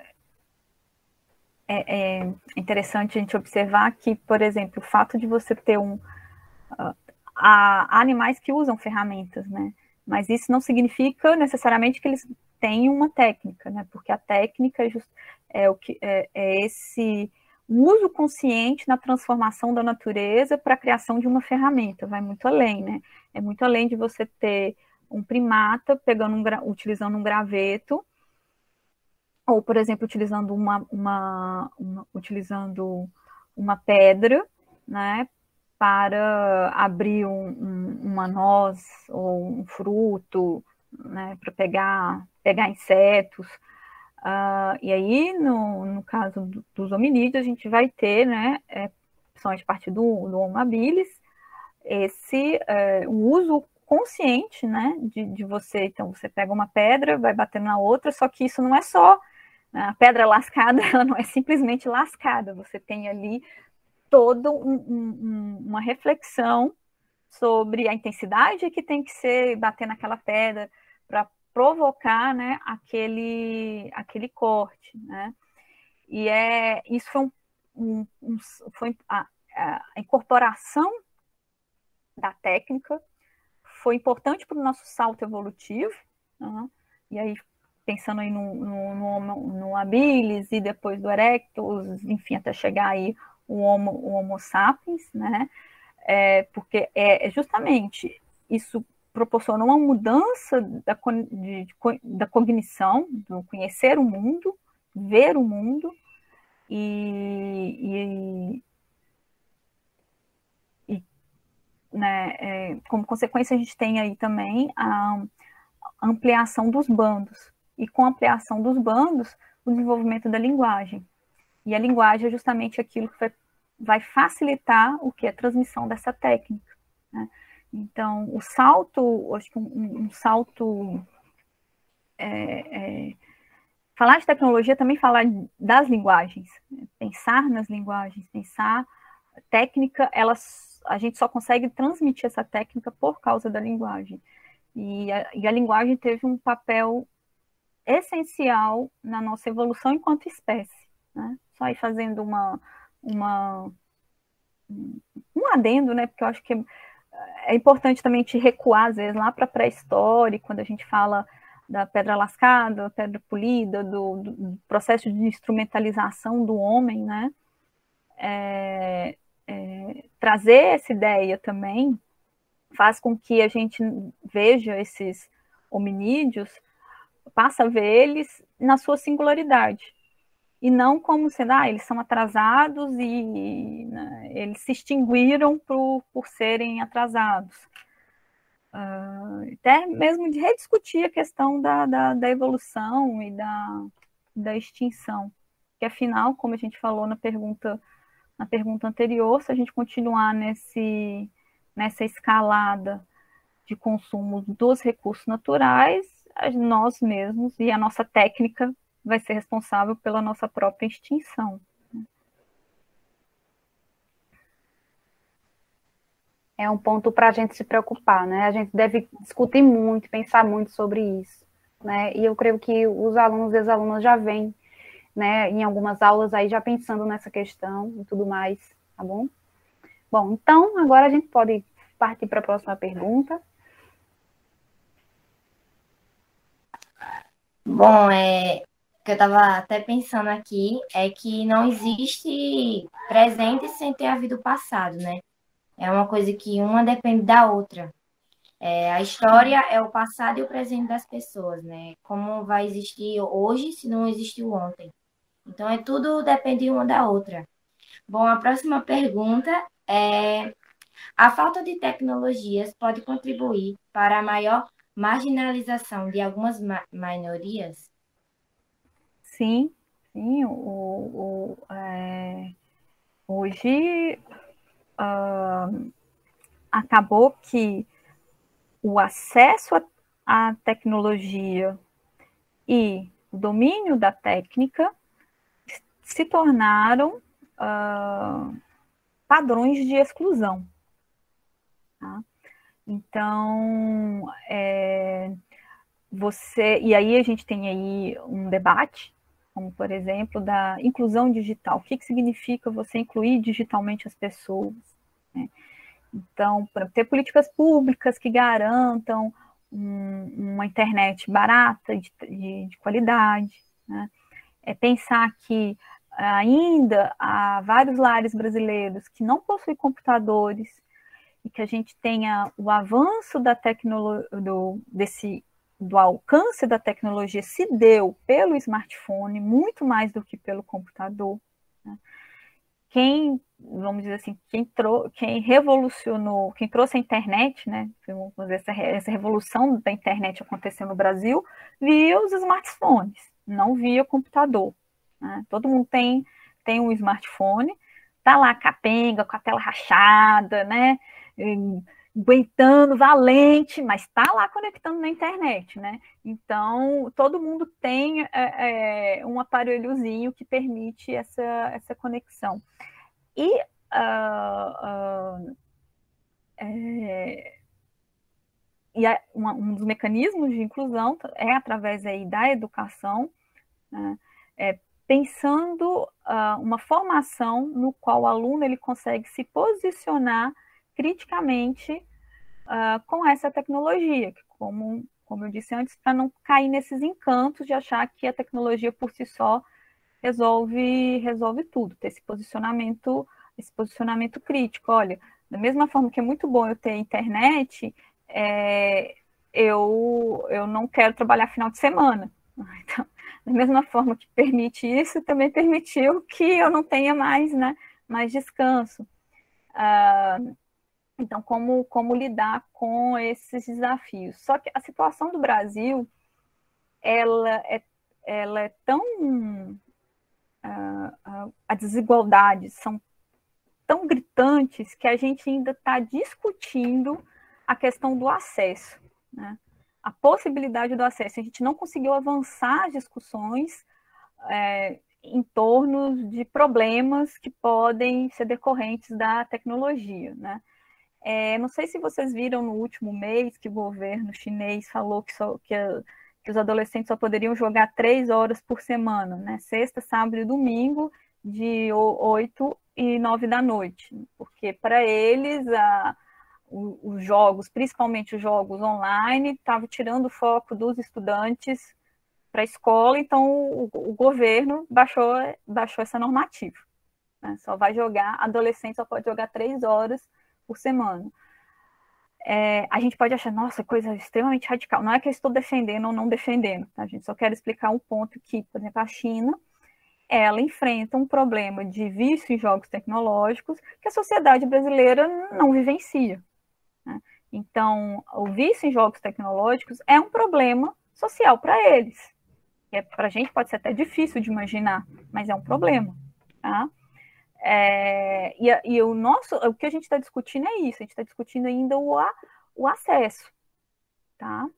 é, é, interessante a gente observar que, por exemplo, o fato de você ter um. Uh, há animais que usam ferramentas, né? Mas isso não significa necessariamente que eles tenham uma técnica, né? Porque a técnica é, just, é o que é, é esse uso consciente na transformação da natureza para a criação de uma ferramenta, vai muito além, né? É muito além de você ter um primata pegando um, utilizando um graveto, ou, por exemplo, utilizando uma, uma, uma utilizando uma pedra, né, para abrir um, um, uma noz ou um fruto, né, para pegar, pegar insetos. Uh, e aí, no, no caso do, dos hominídeos, a gente vai ter, né, é, principalmente a partir do, do Homo habilis, esse é, o uso consciente, né, de, de você, então você pega uma pedra, vai batendo na outra, só que isso não é só né, a pedra lascada, ela não é simplesmente lascada, você tem ali toda um, um, uma reflexão sobre a intensidade que tem que ser bater naquela pedra para provocar né, aquele, aquele corte. Né? E é, isso foi, um, um, foi a, a, incorporação da técnica foi importante para o nosso salto evolutivo, né? e aí pensando aí no, no, no, no habilis e depois do erectus, enfim, até chegar aí o Homo, o homo sapiens, né? É, porque é, é justamente isso proporciona uma mudança da, de, da cognição, do conhecer o mundo, ver o mundo, e, e, e né, é, como consequência a gente tem aí também a ampliação dos bandos, e com a ampliação dos bandos, o desenvolvimento da linguagem. E a linguagem é justamente aquilo que vai, vai facilitar o que é a transmissão dessa técnica. Né? Então, o salto, acho que um, um salto. É, é, falar de tecnologia também falar das linguagens, né? pensar nas linguagens, pensar técnica, elas, a gente só consegue transmitir essa técnica por causa da linguagem. E a, e a linguagem teve um papel essencial na nossa evolução enquanto espécie. Né? Só ir fazendo uma, uma, um adendo, né? Porque eu acho que é, importante também te recuar, às vezes, lá para a pré-história, quando a gente fala da pedra lascada, pedra polida, do, do, processo de instrumentalização do homem, né? É, é, trazer essa ideia também faz com que a gente veja esses hominídeos, passa a ver eles na sua singularidade e não como sendo, ah, eles são atrasados e né, eles se extinguiram por, por serem atrasados. Uh, até mesmo de rediscutir a questão da, da, da, evolução e da, da extinção. Que afinal, como a gente falou na pergunta, na pergunta anterior, se a gente continuar nesse, nessa escalada de consumo dos recursos naturais, nós mesmos e a nossa técnica vai ser responsável pela nossa própria extinção. é um ponto para a gente se preocupar, né? A gente deve discutir muito, pensar muito sobre isso, né? E eu creio que os alunos e as alunas já vêm, né, em algumas aulas aí já pensando nessa questão e tudo mais, tá bom? Bom, então agora a gente pode partir para a próxima pergunta. Bom, é, que eu estava até pensando aqui é que não existe presente sem ter havido passado, né? É uma coisa que uma depende da outra. É, a história é o passado e o presente das pessoas, né? Como vai existir hoje se não existiu ontem. Então, é tudo depende uma da outra. Bom, a próxima pergunta é: a falta de tecnologias pode contribuir para a maior marginalização de algumas minorias? Sim, sim. O, o é, hoje uh, acabou que o acesso à tecnologia e o domínio da técnica se tornaram uh, padrões de exclusão. Tá? Então, é, você e aí a gente tem aí um debate como por exemplo da inclusão digital. O que, que significa você incluir digitalmente as pessoas? Né? Então, ter políticas públicas que garantam um, uma internet barata, de, de, de qualidade, né? é pensar que ainda há vários lares brasileiros que não possuem computadores e que a gente tenha o avanço da tecnologia desse do alcance da tecnologia se deu pelo smartphone, muito mais do que pelo computador. Né? Quem, vamos dizer assim, quem, quem revolucionou, quem trouxe a internet, né, vamos dizer, essa, essa revolução da internet aconteceu no Brasil, via os smartphones, não via computador. Né? Todo mundo tem, tem um smartphone, tá lá capenga, com a tela rachada, né? Aguentando, valente, mas está lá conectando na internet, né? Então, todo mundo tem é, é, um aparelhozinho que permite essa, essa conexão. E uh, uh, é, e uma, um dos mecanismos de inclusão é através aí da educação, né? é, pensando uh, uma formação no qual o aluno ele consegue se posicionar criticamente uh, com essa tecnologia, como, como eu disse antes, para não cair nesses encantos de achar que a tecnologia por si só resolve, resolve tudo, ter esse posicionamento, esse posicionamento crítico. Olha, da mesma forma que é muito bom eu ter internet, é, eu, eu não quero trabalhar final de semana. Então, da mesma forma que permite isso, também permitiu que eu não tenha mais, né, mais descanso. Uh, então, como, como lidar com esses desafios? Só que a situação do Brasil, ela é, ela é tão... Uh, uh, as desigualdades são tão gritantes que a gente ainda está discutindo a questão do acesso, né? a possibilidade do acesso. A gente não conseguiu avançar as discussões é, em torno de problemas que podem ser decorrentes da tecnologia. Né? É, não sei se vocês viram no último mês que o governo chinês falou que, só, que, que os adolescentes só poderiam jogar três horas por semana, né? Sexta, sábado e domingo, de 8 e 9 da noite. Porque para eles a, os jogos, principalmente os jogos online, estavam tirando o foco dos estudantes para a escola, então o, o, governo baixou, baixou essa normativa. Né? Só vai jogar, adolescente só pode jogar três horas por semana. É, a gente pode achar, nossa, coisa extremamente radical. Não é que eu estou defendendo ou não defendendo, tá, gente? Só quero explicar um ponto que, por exemplo, a China, ela enfrenta um problema de vício em jogos tecnológicos que a sociedade brasileira não vivencia. Né? Então, o vício em jogos tecnológicos é um problema social para eles. É, para a gente pode ser até difícil de imaginar, mas é um problema. Tá? É, e, e, o nosso, o que a gente está discutindo é isso, a gente está discutindo ainda o, a, o acesso, tá?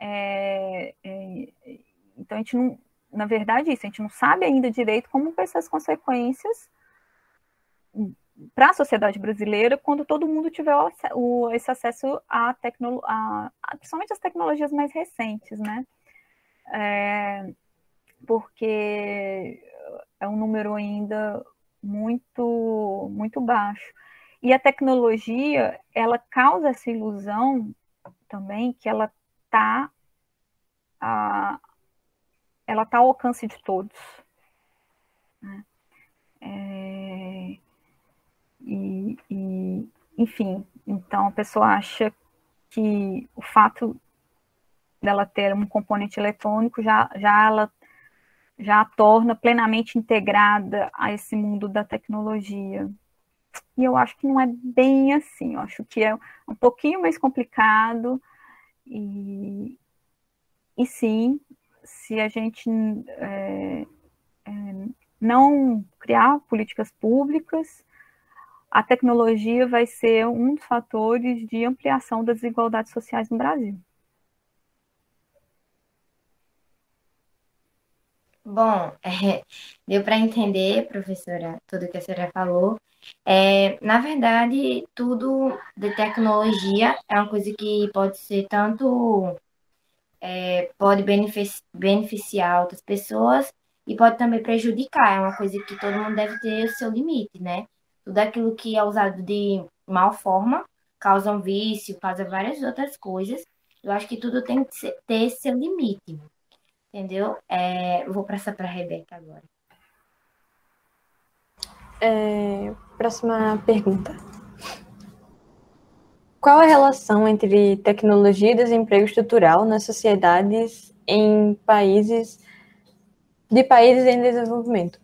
É, é, então a gente não, na verdade, isso, a gente não sabe ainda direito como vai ser as consequências para a sociedade brasileira quando todo mundo tiver o, esse acesso a, tecno, a, a principalmente as tecnologias mais recentes, né? É, porque é um número ainda muito muito baixo. E a tecnologia, ela causa essa ilusão também que ela está ela tá ao alcance de todos. Né? É, e, e, enfim, então a pessoa acha que o fato dela ter um componente eletrônico já, já ela já a torna plenamente integrada a esse mundo da tecnologia. E eu acho que não é bem assim, eu acho que é um pouquinho mais complicado e, e sim, se a gente é, é, não criar políticas públicas, a tecnologia vai ser um dos fatores de ampliação das desigualdades sociais no Brasil. Bom, é, deu para entender, professora, tudo que a senhora falou. É, na verdade, tudo de tecnologia é uma coisa que pode ser tanto é, pode beneficiar outras pessoas e pode também prejudicar. É uma coisa que todo mundo deve ter o seu limite, né? Tudo aquilo que é usado de mal forma causa um vício, causa várias outras coisas. Eu acho que tudo tem que ter seu limite. Entendeu? É, vou passar para a Rebeca agora. É, próxima pergunta. Qual a relação entre tecnologia e desemprego estrutural nas sociedades em países de países em desenvolvimento?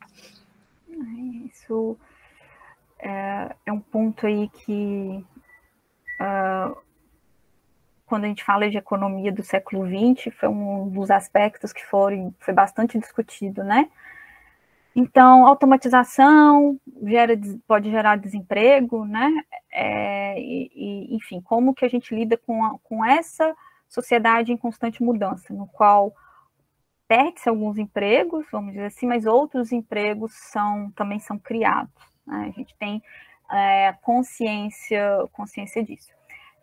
Isso é, é um ponto aí que uh, quando a gente fala de economia do século XX, foi um dos aspectos que foram, foi bastante discutido, né? Então, automatização gera, pode gerar desemprego, né? É, e, enfim, como que a gente lida com, a, com essa sociedade em constante mudança, no qual perde-se alguns empregos, vamos dizer assim, mas outros empregos são também são criados. Né? A gente tem é, consciência consciência disso.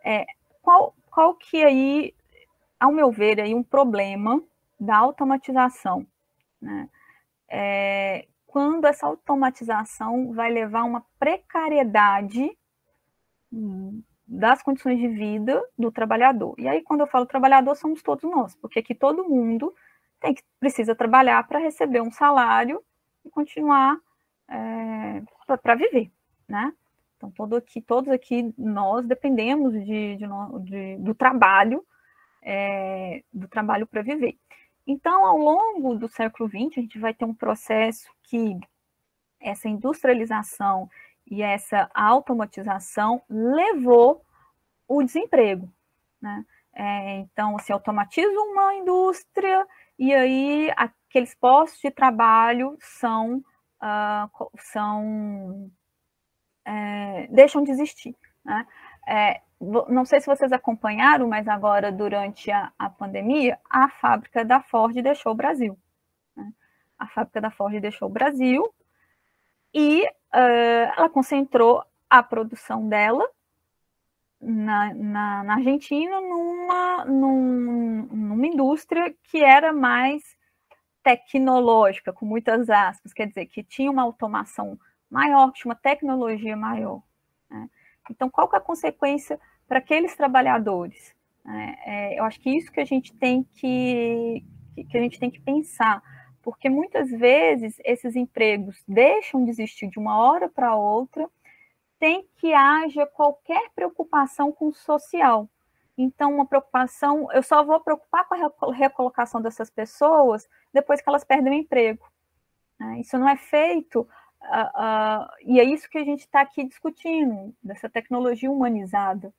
É, qual, qual que aí, ao meu ver, aí um problema da automatização, né? É, quando essa automatização vai levar a uma precariedade das condições de vida do trabalhador. E aí, quando eu falo trabalhador, somos todos nós, porque aqui todo mundo tem que, precisa trabalhar para receber um salário e continuar é, para viver, né? Então, todo aqui, todos aqui, nós dependemos de, de, de do trabalho, é, do trabalho para viver. Então, ao longo do século XX, a gente vai ter um processo que essa industrialização e essa automatização levou o desemprego. Né? É, então, se automatiza uma indústria e aí aqueles postos de trabalho são, uh, são é, deixam de existir. Né? É, não sei se vocês acompanharam, mas agora, durante a, a pandemia, a fábrica da Ford deixou o Brasil. Né? A fábrica da Ford deixou o Brasil e uh, ela concentrou a produção dela na, na, na Argentina numa, num, numa indústria que era mais tecnológica, com muitas aspas, quer dizer, que tinha uma automação maior, que tinha uma tecnologia maior. Né? Então, qual que é a consequência para aqueles trabalhadores? É, é, eu acho que isso que a gente tem que, que a gente tem que pensar, porque muitas vezes esses empregos deixam de existir de uma hora para outra, sem que haja qualquer preocupação com o social. Então, uma preocupação, eu só vou preocupar com a recolocação dessas pessoas depois que elas perdem o emprego. Né? Isso não é feito Uh, uh, e é isso que a gente está aqui discutindo, dessa tecnologia humanizada.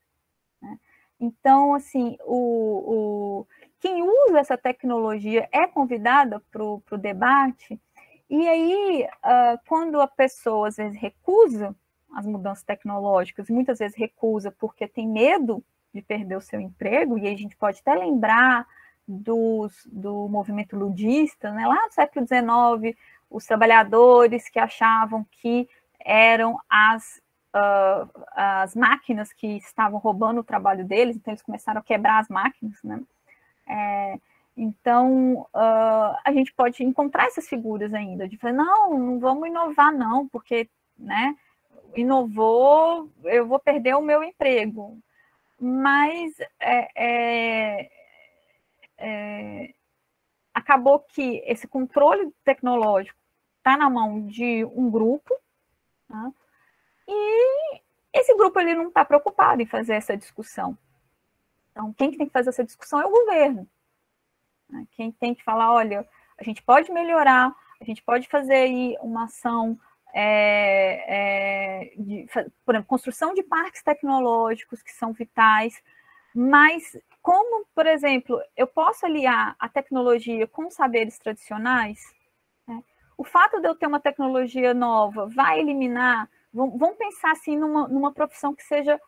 Né? Então, assim, o, o, quem usa essa tecnologia é convidada para o debate, e aí, uh, quando a pessoa às vezes recusa as mudanças tecnológicas, muitas vezes recusa porque tem medo de perder o seu emprego, e aí a gente pode até lembrar dos, do movimento ludista, né? lá no século XIX, os trabalhadores que achavam que eram as uh, as máquinas que estavam roubando o trabalho deles, então eles começaram a quebrar as máquinas, né? É, então, uh, a gente pode encontrar essas figuras ainda, de falar, não, não vamos inovar não, porque, né, inovou, eu vou perder o meu emprego. Mas é, é, é, acabou que esse controle tecnológico está na mão de um grupo, né? e esse grupo ele não está preocupado em fazer essa discussão. Então, quem tem que fazer essa discussão é o governo. Né? Quem tem que falar, olha, a gente pode melhorar, a gente pode fazer aí uma ação é, é, de, por exemplo, construção de parques tecnológicos que são vitais, mas como, por exemplo, eu posso aliar a tecnologia com saberes tradicionais? Né? O fato de eu ter uma tecnologia nova vai eliminar. Vamos pensar assim numa, numa profissão que seja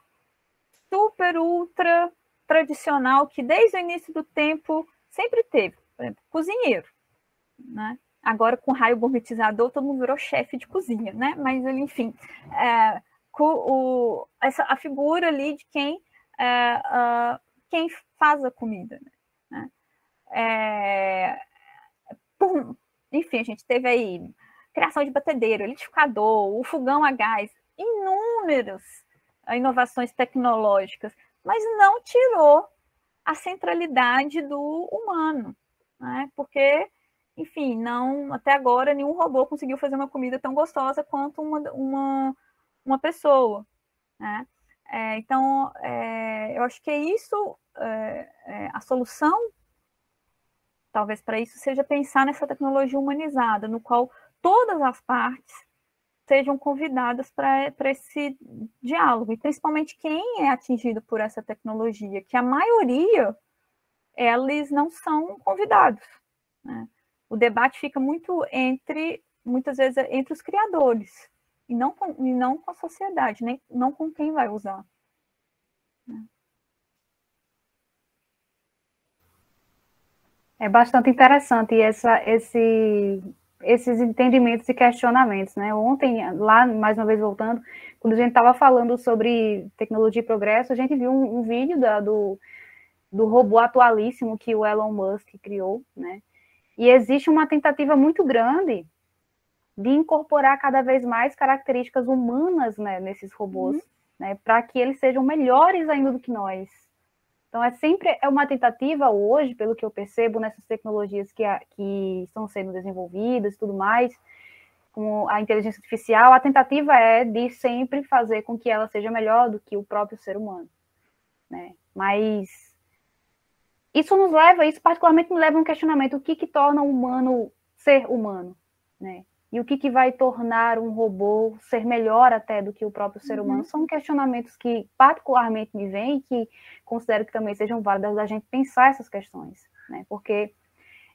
super, ultra tradicional, que desde o início do tempo sempre teve, por exemplo, cozinheiro. Né? Agora, com raio gourmetizador, todo mundo virou chefe de cozinha, né? Mas, enfim, é, o, essa, a figura ali de quem, é, uh, quem faz a comida. Né? É, por, enfim, a gente teve aí criação de batedeiro, liquidificador, o fogão a gás, inúmeras inovações tecnológicas, mas não tirou a centralidade do humano, né? porque enfim, não até agora nenhum robô conseguiu fazer uma comida tão gostosa quanto uma, uma, uma pessoa. Né? É, então, é, eu acho que é isso, é, é a solução, talvez para isso, seja pensar nessa tecnologia humanizada, no qual todas as partes sejam convidadas para esse diálogo, e principalmente quem é atingido por essa tecnologia, que a maioria, eles não são convidados. Né? o debate fica muito entre, muitas vezes, entre os criadores, e não com, e não com a sociedade, nem, não com quem vai usar. É bastante interessante essa, esse, esses entendimentos e questionamentos, né? Ontem, lá, mais uma vez voltando, quando a gente estava falando sobre tecnologia e progresso, a gente viu um, um vídeo da, do, do robô atualíssimo que o Elon Musk criou, né? E existe uma tentativa muito grande de incorporar cada vez mais características humanas né, nesses robôs, uhum. né, para que eles sejam melhores ainda do que nós. Então, é sempre é uma tentativa hoje, pelo que eu percebo, nessas tecnologias que, a, que estão sendo desenvolvidas e tudo mais, como a inteligência artificial, a tentativa é de sempre fazer com que ela seja melhor do que o próprio ser humano. Né? Mas isso nos leva, isso particularmente me leva a um questionamento: o que, que torna um humano ser humano? Né? E o que, que vai tornar um robô ser melhor até do que o próprio ser humano? Uhum. São questionamentos que particularmente me vêm e que considero que também sejam válidos a gente pensar essas questões, né? Porque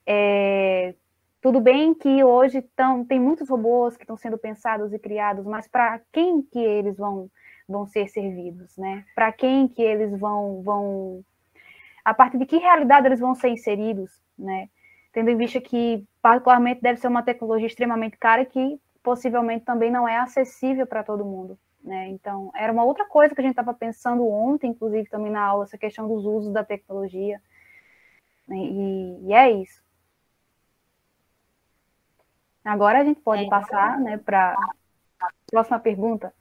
é, tudo bem que hoje tão, tem muitos robôs que estão sendo pensados e criados, mas para quem que eles vão, vão ser servidos, né? Para quem que eles vão, vão a partir de que realidade eles vão ser inseridos, né? Tendo em vista que, particularmente, deve ser uma tecnologia extremamente cara que possivelmente também não é acessível para todo mundo, né? Então, era uma outra coisa que a gente estava pensando ontem, inclusive também na aula, essa questão dos usos da tecnologia. Né? E, e, é isso. Agora a gente pode é. passar né, para a próxima pergunta.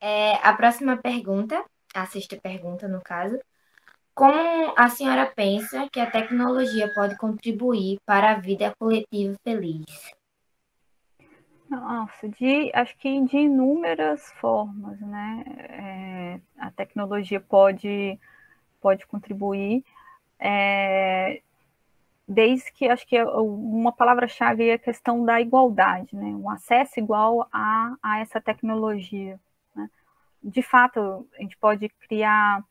É, a próxima pergunta a sexta pergunta, no caso. Como a senhora pensa que a tecnologia pode contribuir para a vida coletiva feliz? Nossa, de, acho que de inúmeras formas, né? É, a tecnologia pode, pode contribuir. É, desde que acho que uma palavra-chave é a questão da igualdade, né? Um acesso igual a, a essa tecnologia de fato, a gente pode criar,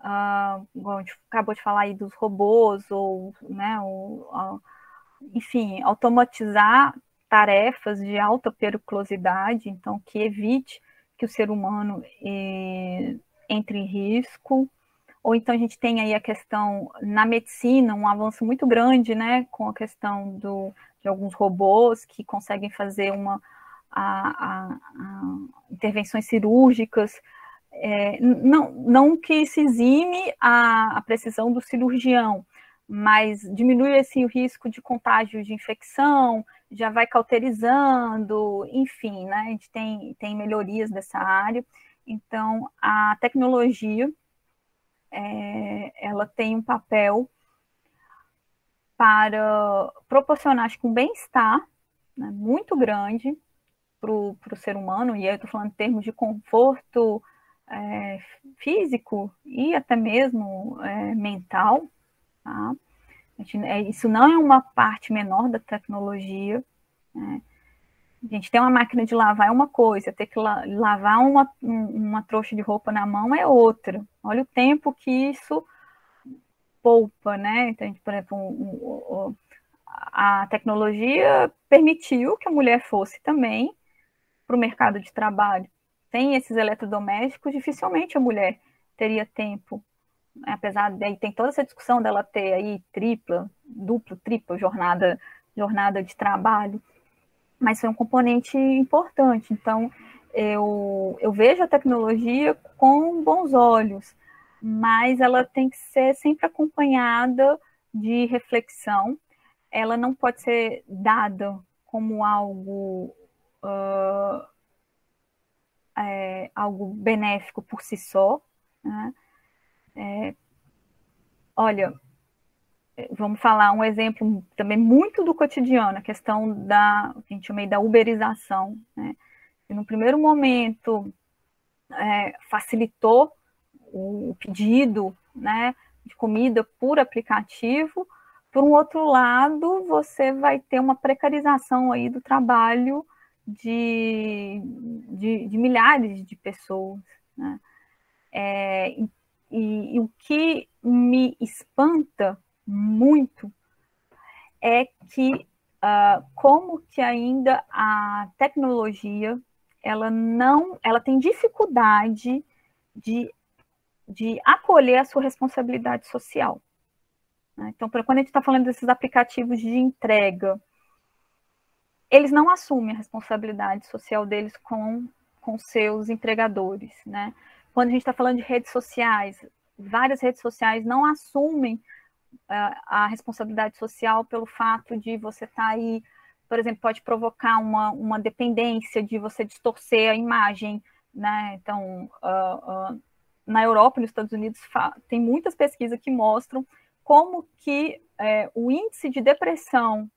uh, a gente acabou de falar aí dos robôs, ou, né, ou, enfim, automatizar tarefas de alta periculosidade, então, que evite que o ser humano eh, entre em risco, ou então a gente tem aí a questão na medicina, um avanço muito grande, né, com a questão do, de alguns robôs que conseguem fazer uma a, a, a intervenções cirúrgicas, é, não, não que se exime a, a precisão do cirurgião, mas diminui assim, o risco de contágio de infecção, já vai cauterizando, enfim, né? A gente tem, tem melhorias dessa área. Então, a tecnologia, é, ela tem um papel para proporcionar, acho que um bem-estar né, muito grande para o ser humano, e aí eu estou falando em termos de conforto é, físico e até mesmo é, mental, tá? Gente, é, isso não é uma parte menor da tecnologia. Né? A gente tem uma máquina de lavar é uma coisa, ter que lavar uma, uma trouxa de roupa na mão é outra. Olha o tempo que isso poupa, né? Então, por exemplo, um, um, a tecnologia permitiu que a mulher fosse também para o mercado de trabalho. Sem esses eletrodomésticos, dificilmente a mulher teria tempo né, apesar de tem toda essa discussão dela ter aí tripla, duplo, tripla jornada, jornada de trabalho, mas foi um componente importante. Então, eu, eu vejo a tecnologia com bons olhos, mas ela tem que ser sempre acompanhada de reflexão. Ela não pode ser dada como algo uh, é, algo benéfico por si só, né? É, olha, vamos falar um exemplo também muito do cotidiano, a questão da, a gente chama da uberização. Né? No primeiro momento, é, facilitou o pedido né, de comida por aplicativo, por um outro lado, você vai ter uma precarização aí do trabalho de, de, de milhares de pessoas. Né? É, e, e o que me espanta muito é que uh, como que ainda a tecnologia ela não ela tem dificuldade de, de acolher a sua responsabilidade social. Né? Então, quando a gente está falando desses aplicativos de entrega, eles não assumem a responsabilidade social deles com, com seus entregadores, né? quando a gente está falando de redes sociais, várias redes sociais não assumem uh, a responsabilidade social pelo fato de você estar tá aí, por exemplo, pode provocar uma, uma dependência de você distorcer a imagem, né? Então, uh, uh, na Europa e nos Estados Unidos tem muitas pesquisas que mostram como que é, o índice de depressão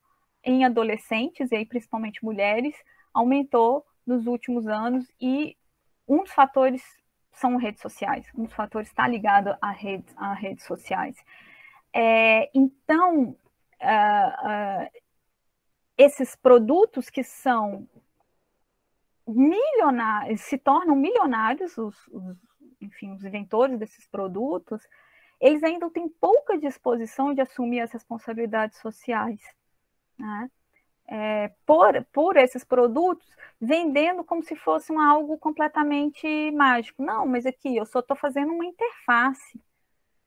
em adolescentes, e aí principalmente mulheres, aumentou nos últimos anos e um dos fatores são redes sociais. Um dos fatores está ligado a redes, a redes sociais. É, então, uh, uh, esses produtos que são milionários, se tornam milionários, os, os, enfim, os inventores desses produtos, eles ainda têm pouca disposição de assumir as responsabilidades sociais. Né? é, por, por esses produtos, vendendo como se fosse um algo completamente mágico. Não, mas aqui eu só estou fazendo uma interface.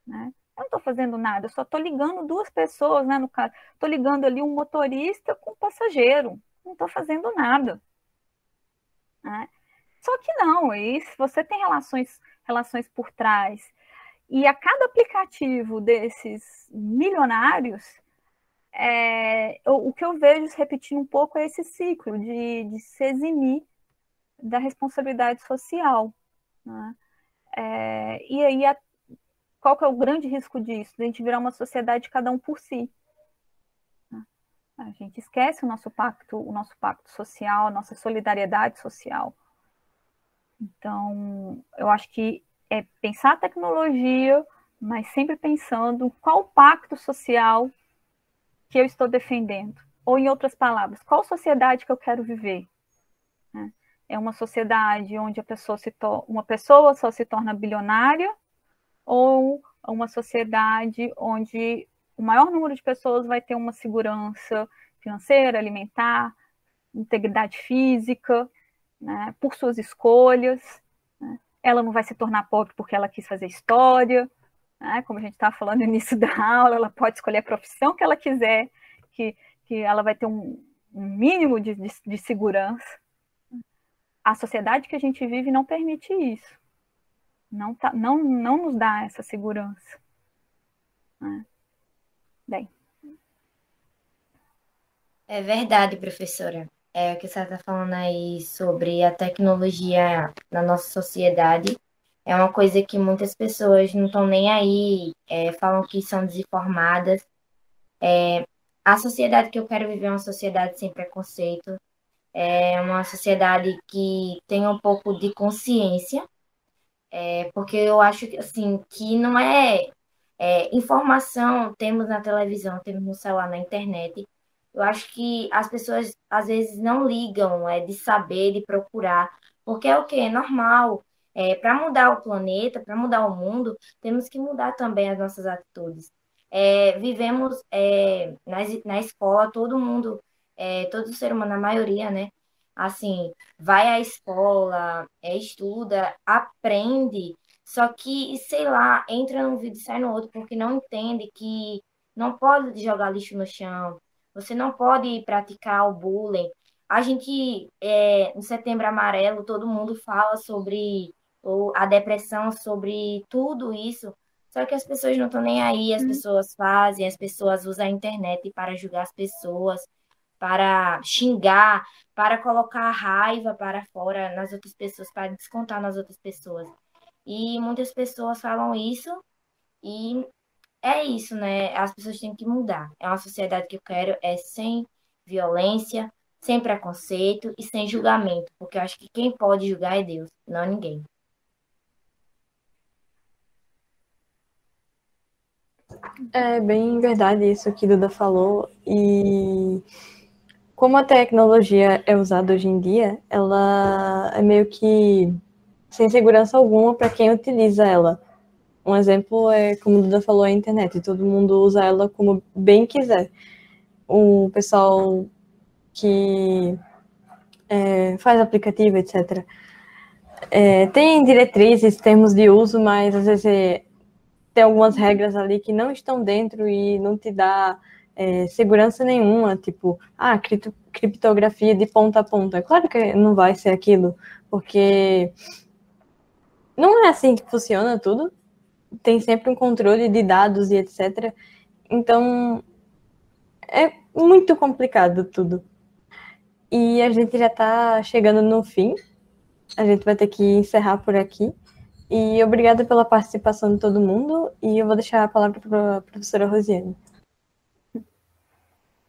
Né? Eu não estou fazendo nada, eu só estou ligando duas pessoas, né? No caso, estou ligando ali um motorista com um passageiro, não estou fazendo nada. Né? Só que não, se você tem relações, relações por trás, e a cada aplicativo desses milionários, é, o, o, que eu vejo se repetindo um pouco é esse ciclo de, de se eximir da responsabilidade social. Né? É, e aí, a, qual que é o grande risco disso? De a gente virar uma sociedade cada um por si. Né? A gente esquece o nosso pacto, o nosso pacto social, a nossa solidariedade social. Então, eu acho que é pensar a tecnologia, mas sempre pensando qual o pacto social que eu estou defendendo? Ou, em outras palavras, qual sociedade que eu quero viver? Né? É uma sociedade onde a pessoa se uma pessoa só se torna bilionária ou uma sociedade onde o maior número de pessoas vai ter uma segurança financeira, alimentar, integridade física, né, por suas escolhas. Né? Ela não vai se tornar pobre porque ela quis fazer história, né? como a gente estava falando no início da aula, ela pode escolher a profissão que ela quiser, que, que ela vai ter um, um mínimo de, de, de segurança. a sociedade que a gente vive não permite isso. Não, tá, não, não nos dá essa segurança. Né? Bem. É verdade, professora. É o que você está falando aí sobre a tecnologia na nossa sociedade. É uma coisa que muitas pessoas não estão nem aí, é, falam que são desinformadas. É, a sociedade que eu quero viver é uma sociedade sem preconceito, é uma sociedade que tem um pouco de consciência, é, porque eu acho assim, que não é, é, informação, temos na televisão, temos no celular, na internet. Eu acho que as pessoas às vezes não ligam é, de saber, de procurar, porque é o que? É normal. É, para mudar o planeta, para mudar o mundo, temos que mudar também as nossas atitudes. É, vivemos é, na, na escola, todo mundo, é, todo ser humano, a maioria, né? Assim, vai à escola, é, estuda, aprende, só que, sei lá, entra num vídeo e sai no outro, porque não entende que não pode jogar lixo no chão, você não pode praticar o bullying. A gente, é, no Setembro Amarelo, todo mundo fala sobre ou, a depressão, sobre tudo isso, só que as pessoas não estão nem aí, as hum. pessoas fazem, as pessoas usam a internet para julgar as pessoas, para xingar, para colocar raiva para fora nas outras pessoas, para descontar nas outras pessoas. E muitas pessoas falam isso e é isso, né? As pessoas têm que mudar. É uma sociedade que eu quero é sem violência, sem preconceito e sem julgamento, porque eu acho que quem pode julgar é Deus, não ninguém. É bem verdade isso que Duda falou. E como a tecnologia é usada hoje em dia, ela é meio que sem segurança alguma para quem utiliza ela. Um exemplo é, como Duda falou, a internet. Todo mundo usa ela como bem quiser. O pessoal que é, faz aplicativo, etc. É, tem diretrizes, termos de uso, mas às vezes é, tem algumas regras ali que não estão dentro e não te dá é, segurança nenhuma, tipo, ah, criptografia de ponta a ponta. Claro que não vai ser aquilo, porque não é assim que funciona tudo. Tem sempre um controle de dados e etc. Então, é muito complicado tudo. E a gente já está chegando no fim. A gente vai ter que encerrar por aqui. E obrigada pela participação de todo mundo. E eu vou deixar a palavra para a professora Rosiane.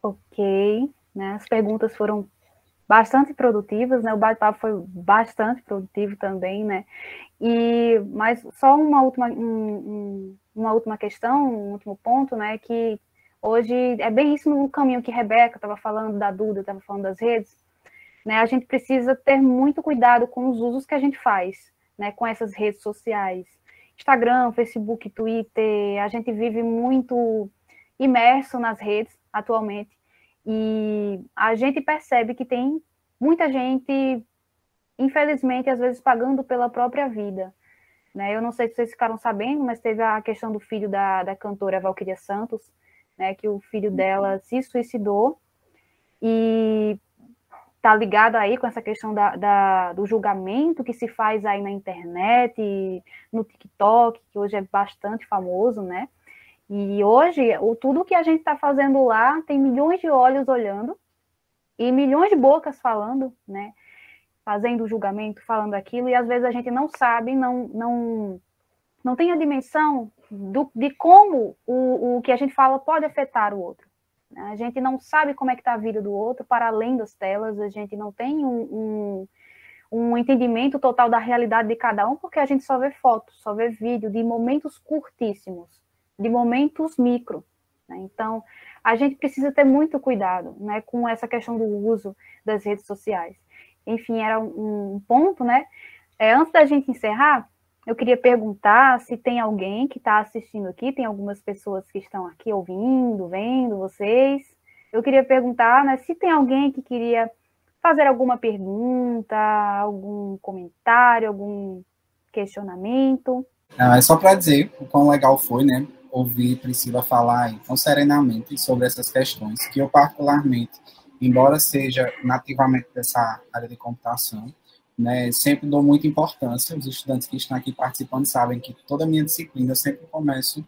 Ok, né? As perguntas foram bastante produtivas, né? O bate-papo foi bastante produtivo também, né? E mas só uma última um, uma última questão, um último ponto, né? Que hoje é bem isso no caminho que Rebeca estava falando da Duda, estava falando das redes, né? A gente precisa ter muito cuidado com os usos que a gente faz, né, com essas redes sociais. Instagram, Facebook, Twitter, a gente vive muito imerso nas redes atualmente e a gente percebe que tem muita gente, infelizmente, às vezes pagando pela própria vida. Né? Eu não sei se vocês ficaram sabendo, mas teve a questão do filho da, da cantora Valquíria Santos, né, que o filho dela se suicidou e está ligada aí com essa questão da, da, do julgamento que se faz aí na internet, no TikTok, que hoje é bastante famoso, né? E hoje, o, tudo que a gente está fazendo lá tem milhões de olhos olhando e milhões de bocas falando, né? Fazendo o julgamento, falando aquilo, e às vezes a gente não sabe, não, não, não tem a dimensão do, de como o, o que a gente fala pode afetar o outro. A gente não sabe como é que está a vida do outro para além das telas, a gente não tem um, um, um, entendimento total da realidade de cada um, porque a gente só vê fotos, só vê vídeo de momentos curtíssimos, de momentos micro. Né? Então, a gente precisa ter muito cuidado né, com essa questão do uso das redes sociais. Enfim, era um, um ponto, né? É, antes da gente encerrar, eu queria perguntar se tem alguém que está assistindo aqui, tem algumas pessoas que estão aqui ouvindo, vendo vocês. Eu queria perguntar né, se tem alguém que queria fazer alguma pergunta, algum comentário, algum questionamento. Ah, é só para dizer o quão legal foi, né? Ouvir Priscila falar tão serenamente sobre essas questões, que eu particularmente, embora seja nativamente dessa área de computação, né, sempre dou muita importância. Os estudantes que estão aqui participando sabem que toda a minha disciplina eu sempre começo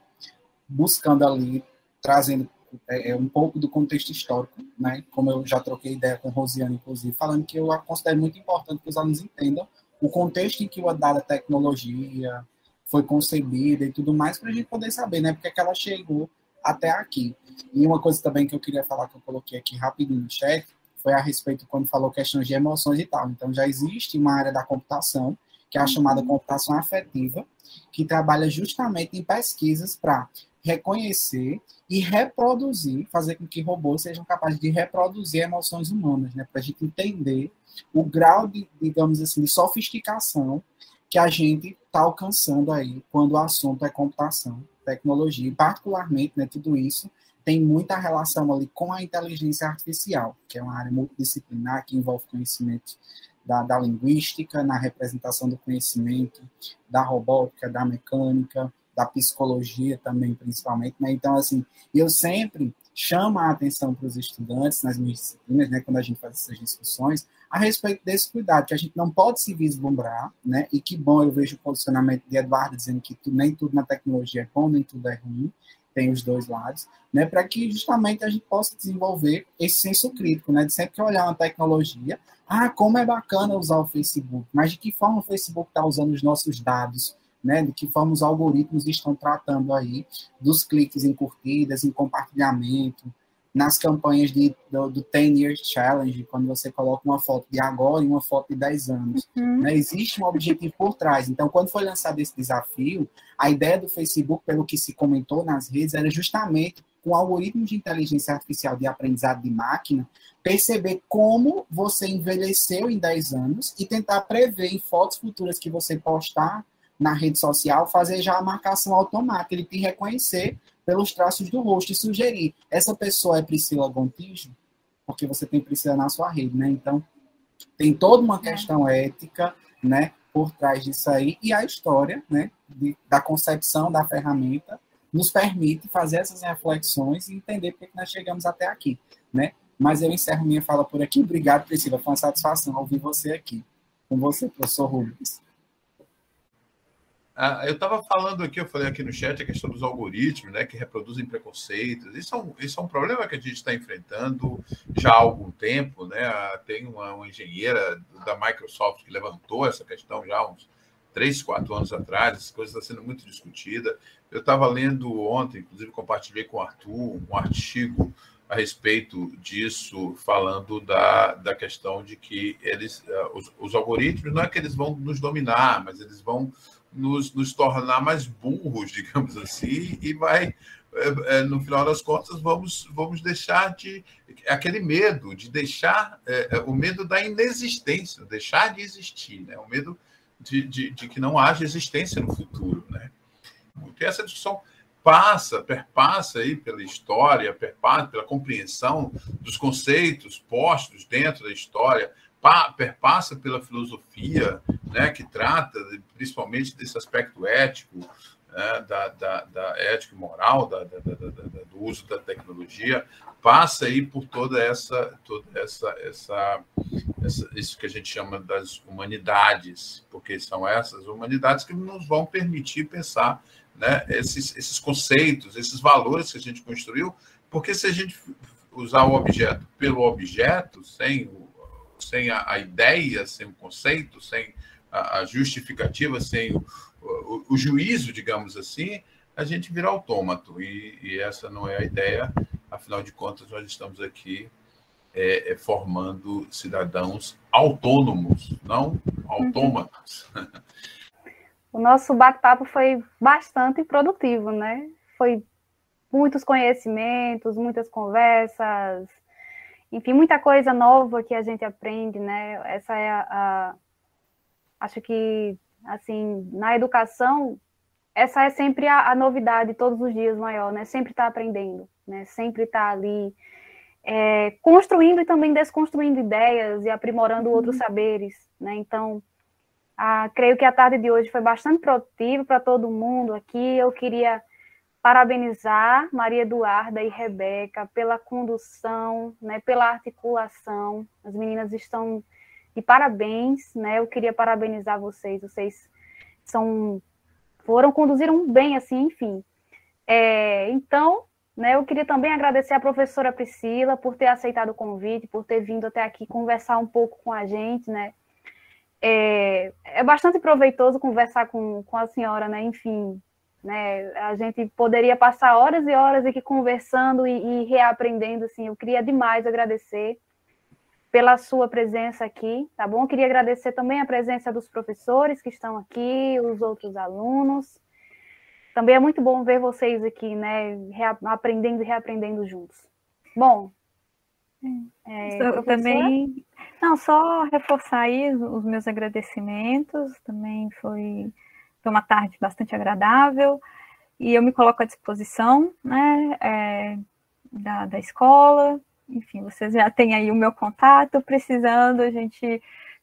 buscando ali, trazendo é, é, um pouco do contexto histórico, né? Como eu já troquei ideia com Rosiane, inclusive, falando que eu considero muito importante que os alunos entendam o contexto em que uma dada tecnologia foi concebida e tudo mais, para a gente poder saber, né? Porque é que ela chegou até aqui. E uma coisa também que eu queria falar, que eu coloquei aqui rapidinho no chat, foi a respeito quando falou questões de emoções e tal. Então, já existe uma área da computação, que é a chamada computação afetiva, que trabalha justamente em pesquisas para reconhecer e reproduzir, fazer com que robôs sejam capazes de reproduzir emoções humanas, né? Para a gente entender o grau de, digamos assim, de sofisticação que a gente está alcançando aí quando o assunto é computação, tecnologia, e particularmente, né, tudo isso tem muita relação ali com a inteligência artificial, que é uma área multidisciplinar que envolve conhecimento da, da linguística, na representação do conhecimento, da robótica, da mecânica, da psicologia também, principalmente. Né? Então, assim, eu sempre chamo a atenção para os estudantes nas minhas disciplinas, né, quando a gente faz essas discussões, a respeito desse cuidado, que a gente não pode se vislumbrar, né? E que bom eu vejo o posicionamento de Eduardo dizendo que tu, nem tudo na tecnologia é bom, nem tudo é ruim, tem os dois lados, né? Para que justamente a gente possa desenvolver esse senso crítico, né? De sempre olhar uma tecnologia, ah, como é bacana usar o Facebook, mas de que forma o Facebook está usando os nossos dados, né, de que forma os algoritmos estão tratando aí dos cliques em curtidas, em compartilhamento, nas campanhas de, do, do 10 Years Challenge, quando você coloca uma foto de agora e uma foto de 10 anos. Uhum. Né, existe um objetivo por trás. Então, quando foi lançado esse desafio, a ideia do Facebook, pelo que se comentou nas redes, era justamente com algoritmos de inteligência artificial de aprendizado de máquina, perceber como você envelheceu em 10 anos e tentar prever em fotos futuras que você postar na rede social, fazer já a marcação automática, ele te reconhecer pelos traços do rosto e sugerir, essa pessoa é Priscila Gontijo, porque você tem Priscila na sua rede, né? Então, tem toda uma questão ética, né, por trás disso aí, e a história, né, de, da concepção da ferramenta nos permite fazer essas reflexões e entender porque nós chegamos até aqui, né? Mas eu encerro minha fala por aqui. Obrigado, Priscila. Foi uma satisfação ouvir você aqui. Com você, professor Rubens. Ah, eu estava falando aqui, eu falei aqui no chat a questão dos algoritmos, né, que reproduzem preconceitos. Isso é um, isso é um problema que a gente está enfrentando já há algum tempo, né? Ah, tem uma, uma, engenheira da Microsoft que levantou essa questão já há uns três, quatro anos atrás. Essa coisa está sendo muito discutida. Eu estava lendo ontem, inclusive compartilhei com o Arthur um artigo a respeito disso, falando da, da questão de que eles, ah, os, os algoritmos não é que eles vão nos dominar, mas eles vão nos, nos tornar mais burros, digamos assim, e vai, é, é, no final das contas, vamos, vamos deixar de. aquele medo, de deixar. É, é, o medo da inexistência, deixar de existir, né? o medo de, de, de que não haja existência no futuro. Né? Porque essa discussão passa, perpassa aí pela história, perpassa pela compreensão dos conceitos postos dentro da história, perpassa pela filosofia, né, que trata principalmente desse aspecto ético, né, da, da, da, ética e moral da, do uso da tecnologia, passa aí por toda essa, toda essa, essa, essa, isso que a gente chama das humanidades, porque são essas humanidades que nos vão permitir pensar né, esses, esses conceitos, esses valores que a gente construiu, porque se a gente usar o objeto pelo objeto, sem o sem a, a ideia, sem o conceito, sem a, a justificativa, sem o, o, o, juízo, digamos assim, a gente vira autômato. E, e, essa não é a ideia. Afinal de contas, nós estamos aqui é, é, formando cidadãos autônomos, não autômatos. O nosso bate-papo foi bastante produtivo, né? Foi muitos conhecimentos, muitas conversas, enfim, muita coisa nova que a gente aprende, né? Essa é a, a, acho que assim, na educação, essa é sempre a, a novidade todos os dias maior, né? Sempre está aprendendo, né? Sempre está ali é, construindo e também desconstruindo ideias e aprimorando uhum. outros saberes, né? Então, a, creio que a tarde de hoje foi bastante produtiva para todo mundo aqui. Eu queria parabenizar Maria Eduarda e Rebeca pela condução, né, pela articulação. As meninas estão de parabéns, né? Eu queria parabenizar vocês, vocês são foram conduziram bem assim, enfim. É, então, né, eu queria também agradecer a professora Priscila por ter aceitado o convite, por ter vindo até aqui conversar um pouco com a gente, né? É, é bastante proveitoso conversar com, com a senhora, né? Enfim, né? A gente poderia passar horas e horas aqui conversando e, e reaprendendo, assim. Eu queria demais agradecer pela sua presença aqui, tá bom? Eu queria agradecer também a presença dos professores que estão aqui, os outros alunos. Também é muito bom ver vocês aqui, né? Aprendendo e reaprendendo juntos. Bom, é, eu também. Não, só reforçar aí os meus agradecimentos. Também foi, foi uma tarde bastante agradável. E eu me coloco à disposição né, é, da, da escola. Enfim, vocês já têm aí o meu contato. Precisando, a gente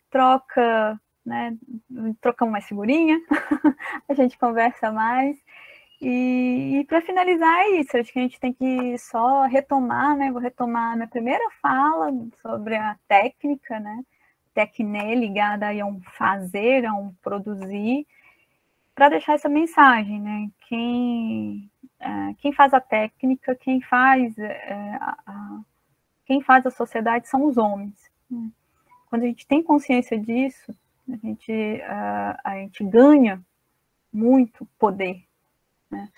troca, né? Trocamos mais figurinha, a gente conversa mais. E, e para finalizar é isso, acho que a gente tem que só retomar, né? Vou retomar minha primeira fala sobre a técnica, né? Tecné ligada a um fazer, a um produzir, para deixar essa mensagem, né? Quem, é, quem faz a técnica, quem faz é, a, a, quem faz a sociedade são os homens. Né? Quando a gente tem consciência disso, a gente, a, a gente ganha muito poder né?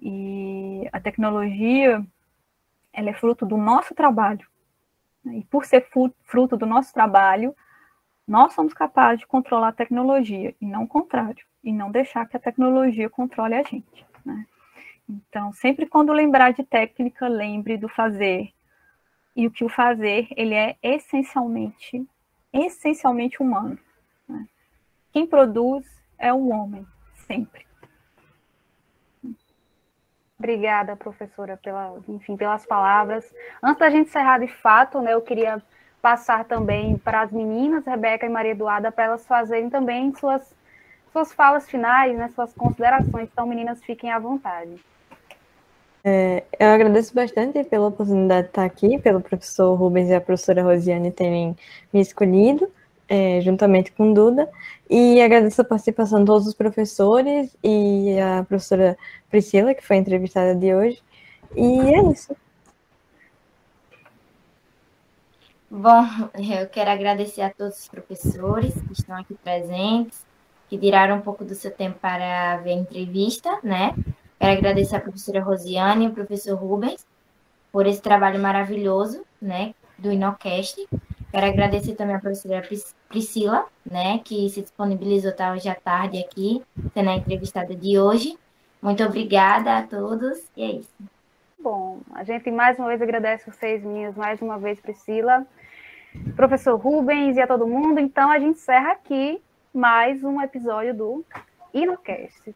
E a tecnologia, ela é fruto do nosso trabalho. Né? E por ser fruto do nosso trabalho, nós somos capazes de controlar a tecnologia, e não o contrário, e não deixar que a tecnologia controle a gente. Né? Então, sempre quando lembrar de técnica, lembre do fazer. E o que o fazer, ele é essencialmente, essencialmente humano. Né? Quem produz é o homem, sempre. Obrigada, professora, pela, enfim, pelas palavras. Antes da gente encerrar de fato, né, eu queria passar também para as meninas, Rebeca e Maria Eduarda, para elas fazerem também suas, suas falas finais, né, suas considerações. Então, meninas, fiquem à vontade. É, eu agradeço bastante pela oportunidade de estar aqui, pelo professor Rubens e a professora Rosiane terem me escolhido é, juntamente com Duda, e agradeço a participação de todos os professores e a professora Priscila, que foi entrevistada de hoje, e é isso. Bom, eu quero agradecer a todos os professores que estão aqui presentes, que tiraram um pouco do seu tempo para ver a entrevista, né? Quero agradecer a professora Rosiane e o professor Rubens por esse trabalho maravilhoso, né, do Inocast. Quero agradecer também a professora Priscila, né, que se disponibilizou estar hoje à tarde aqui, sendo a entrevistada de hoje. Muito obrigada a todos e é isso. Bom, a gente mais uma vez agradece vocês, minhas, mais uma vez, Priscila, professor Rubens e a todo mundo. Então, a gente encerra aqui mais um episódio do Inocast.